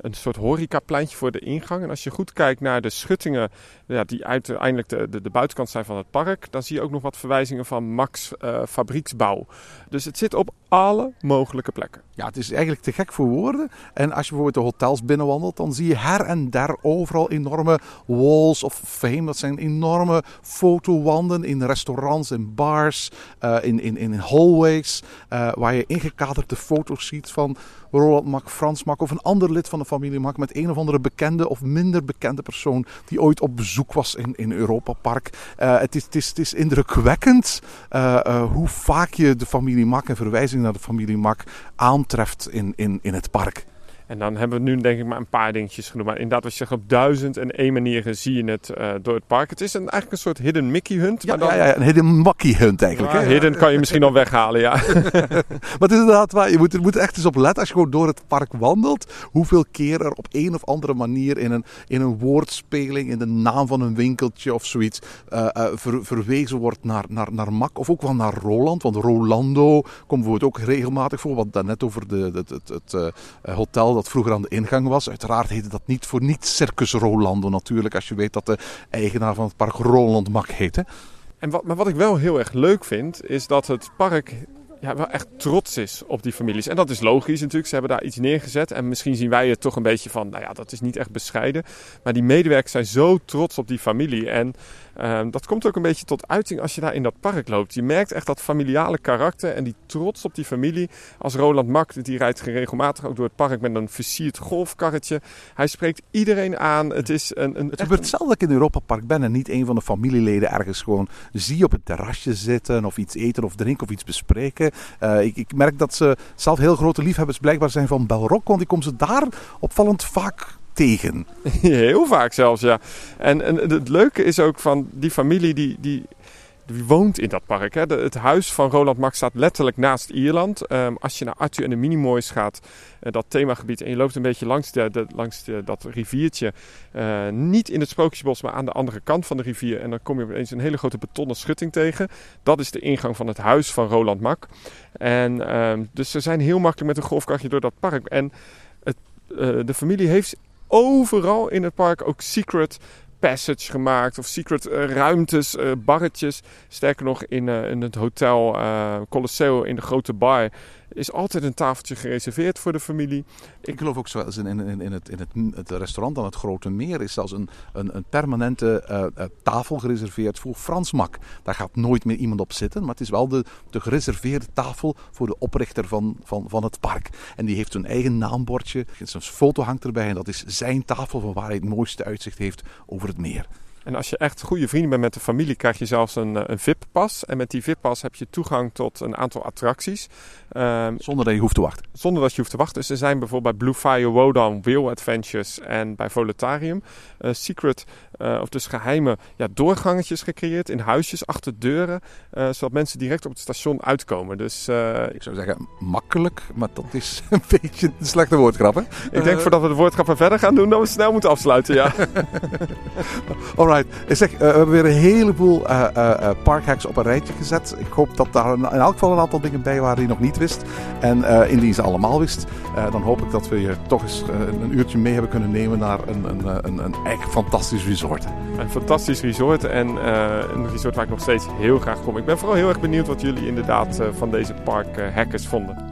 een soort horecapleintje voor de ingang. En als je goed kijkt naar de schuttingen, ja, die uiteindelijk de, de, buitenkant zijn van het park, dan zie je ook nog wat verwijzingen van Max eh, Fabrieksbouw. Dus het zit op alle mogelijke plekken. Ja, het is eigenlijk te gek voor woorden. En als je bijvoorbeeld de hotels binnenwandelt, dan zie je her en der overal enorme walls of fame. Dat zijn enorme fotowanden in restaurants, in bars, eh, in, in, in hallways. eh, waar je ingekaderde foto's ziet van Roland Mak, Frans Mak of een ander lid van de familie Mak. Met een of andere bekende of minder bekende persoon die ooit op bezoek was in, in Europa Park. Eh, het, is, het, is, indrukwekkend hoe vaak je de familie Mak en verwijzingen naar de familie Mak aantreft in, in, in het park. En dan hebben we nu denk ik maar een paar dingetjes genoemd. Maar inderdaad, wat je zegt, op duizend en één manieren zie je het eh, door het park. Het is een, eigenlijk een soort hidden Mickey hunt. Ja, maar dan, ja, ja, een hidden makkie hunt eigenlijk. Ja, hè? hidden kan je misschien al weghalen, ja. (laughs) Maar het is inderdaad waar. Je moet, je moet echt eens op letten als je gewoon door het park wandelt. Hoeveel keer er op een of andere manier in een, in een woordspeling, in de naam van een winkeltje of zoiets, eh, eh, ver- verwezen wordt naar, naar, naar Mak. Of ook wel naar Roland. Want Rolando komt bijvoorbeeld ook regelmatig voor. Wat daarnet over de, het, het, het hotel vroeger aan de ingang was. Uiteraard heette dat niet voor niets Circus Rolando natuurlijk. Als je weet dat de eigenaar van het park Roland Mak heette. En wat, maar wat ik wel heel erg leuk vind, is dat het park ja, wel echt trots is op die families. En dat is logisch natuurlijk. Ze hebben daar iets neergezet. En misschien zien wij het toch een beetje van, nou ja, dat is niet echt bescheiden. Maar die medewerkers zijn zo trots op die familie. En ehm, dat komt ook een beetje tot uiting als je daar in dat park loopt. Je merkt echt dat familiale karakter en die trots op die familie. Als Roland Mak, die rijdt regelmatig ook door het park met een versierd golfkarretje. Hij spreekt iedereen aan. Het is een... een Het gebeurt zelden dat ik in Europa Park ben en niet een van de familieleden ergens gewoon zie op het terrasje zitten of iets eten of drinken of iets bespreken. Eh, ik, ik merk dat ze zelf heel grote liefhebbers blijkbaar zijn van Belrock, want ik kom ze daar opvallend vaak tegen. (laughs) Heel vaak zelfs, ja. En, en het leuke is ook van die familie die, die, die woont in dat park. Hè. Het huis van Roland Max staat letterlijk naast Ierland. Ehm, als je naar Arthur en de Minimoys gaat, eh, dat themagebied, en je loopt een beetje langs, de, de- langs dat riviertje. eh, niet in het Sprookjesbos, maar aan de andere kant van de rivier. En dan kom je opeens een hele grote betonnen schutting tegen. Dat is de ingang van het huis van Roland Mak. En ehm, dus ze zijn heel makkelijk met een golfkartje door dat park. En het, eh, de familie heeft overal in het park ook secret passage gemaakt of secret eh, ruimtes, eh, barretjes. Sterker nog, in, eh, in het hotel Colosseo in de grote bar is altijd een tafeltje gereserveerd voor de familie. Ik geloof ook zoals in, in, in, het, in het, het restaurant aan het Grote Meer is zelfs een, een, een permanente uh, uh, tafel gereserveerd voor Frans Mak. Daar gaat nooit meer iemand op zitten, maar het is wel de, de gereserveerde tafel voor de oprichter van, van, van het park. En die heeft een eigen naambordje, zijn foto hangt erbij en dat is zijn tafel van waar hij het mooiste uitzicht heeft over het meer. En als je echt goede vrienden bent met de familie, krijg je zelfs een, een VIP-pas. En met die VIP-pas heb je toegang tot een aantal attracties. Um, zonder dat je hoeft te wachten. Zonder dat je hoeft te wachten. Dus er zijn bijvoorbeeld bij Blue Fire Wodan Wheel Adventures en bij Voletarium uh, secret, uh, of dus geheime ja, doorgangetjes gecreëerd in huisjes achter deuren. Uh, zodat mensen direct op het station uitkomen. Dus, Ik zou zeggen makkelijk, maar dat is (laughs) een beetje een slechte woordgrap. Hè? Ik denk voordat we de woordgrappen verder gaan doen, dat we snel moeten afsluiten. Ja. (laughs) (laughs) Ik zeg, we hebben weer een heleboel parkhacks op een rijtje gezet. Ik hoop dat daar in elk geval een aantal dingen bij waren die nog niet wist. En uh, indien ze allemaal wist, uh, dan hoop ik dat we je toch eens uh, een uurtje mee hebben kunnen nemen naar een, een, een, een echt fantastisch resort. Een fantastisch resort en een resort waar ik nog steeds heel graag kom. Ik ben vooral heel erg benieuwd wat jullie inderdaad van deze park hackers vonden.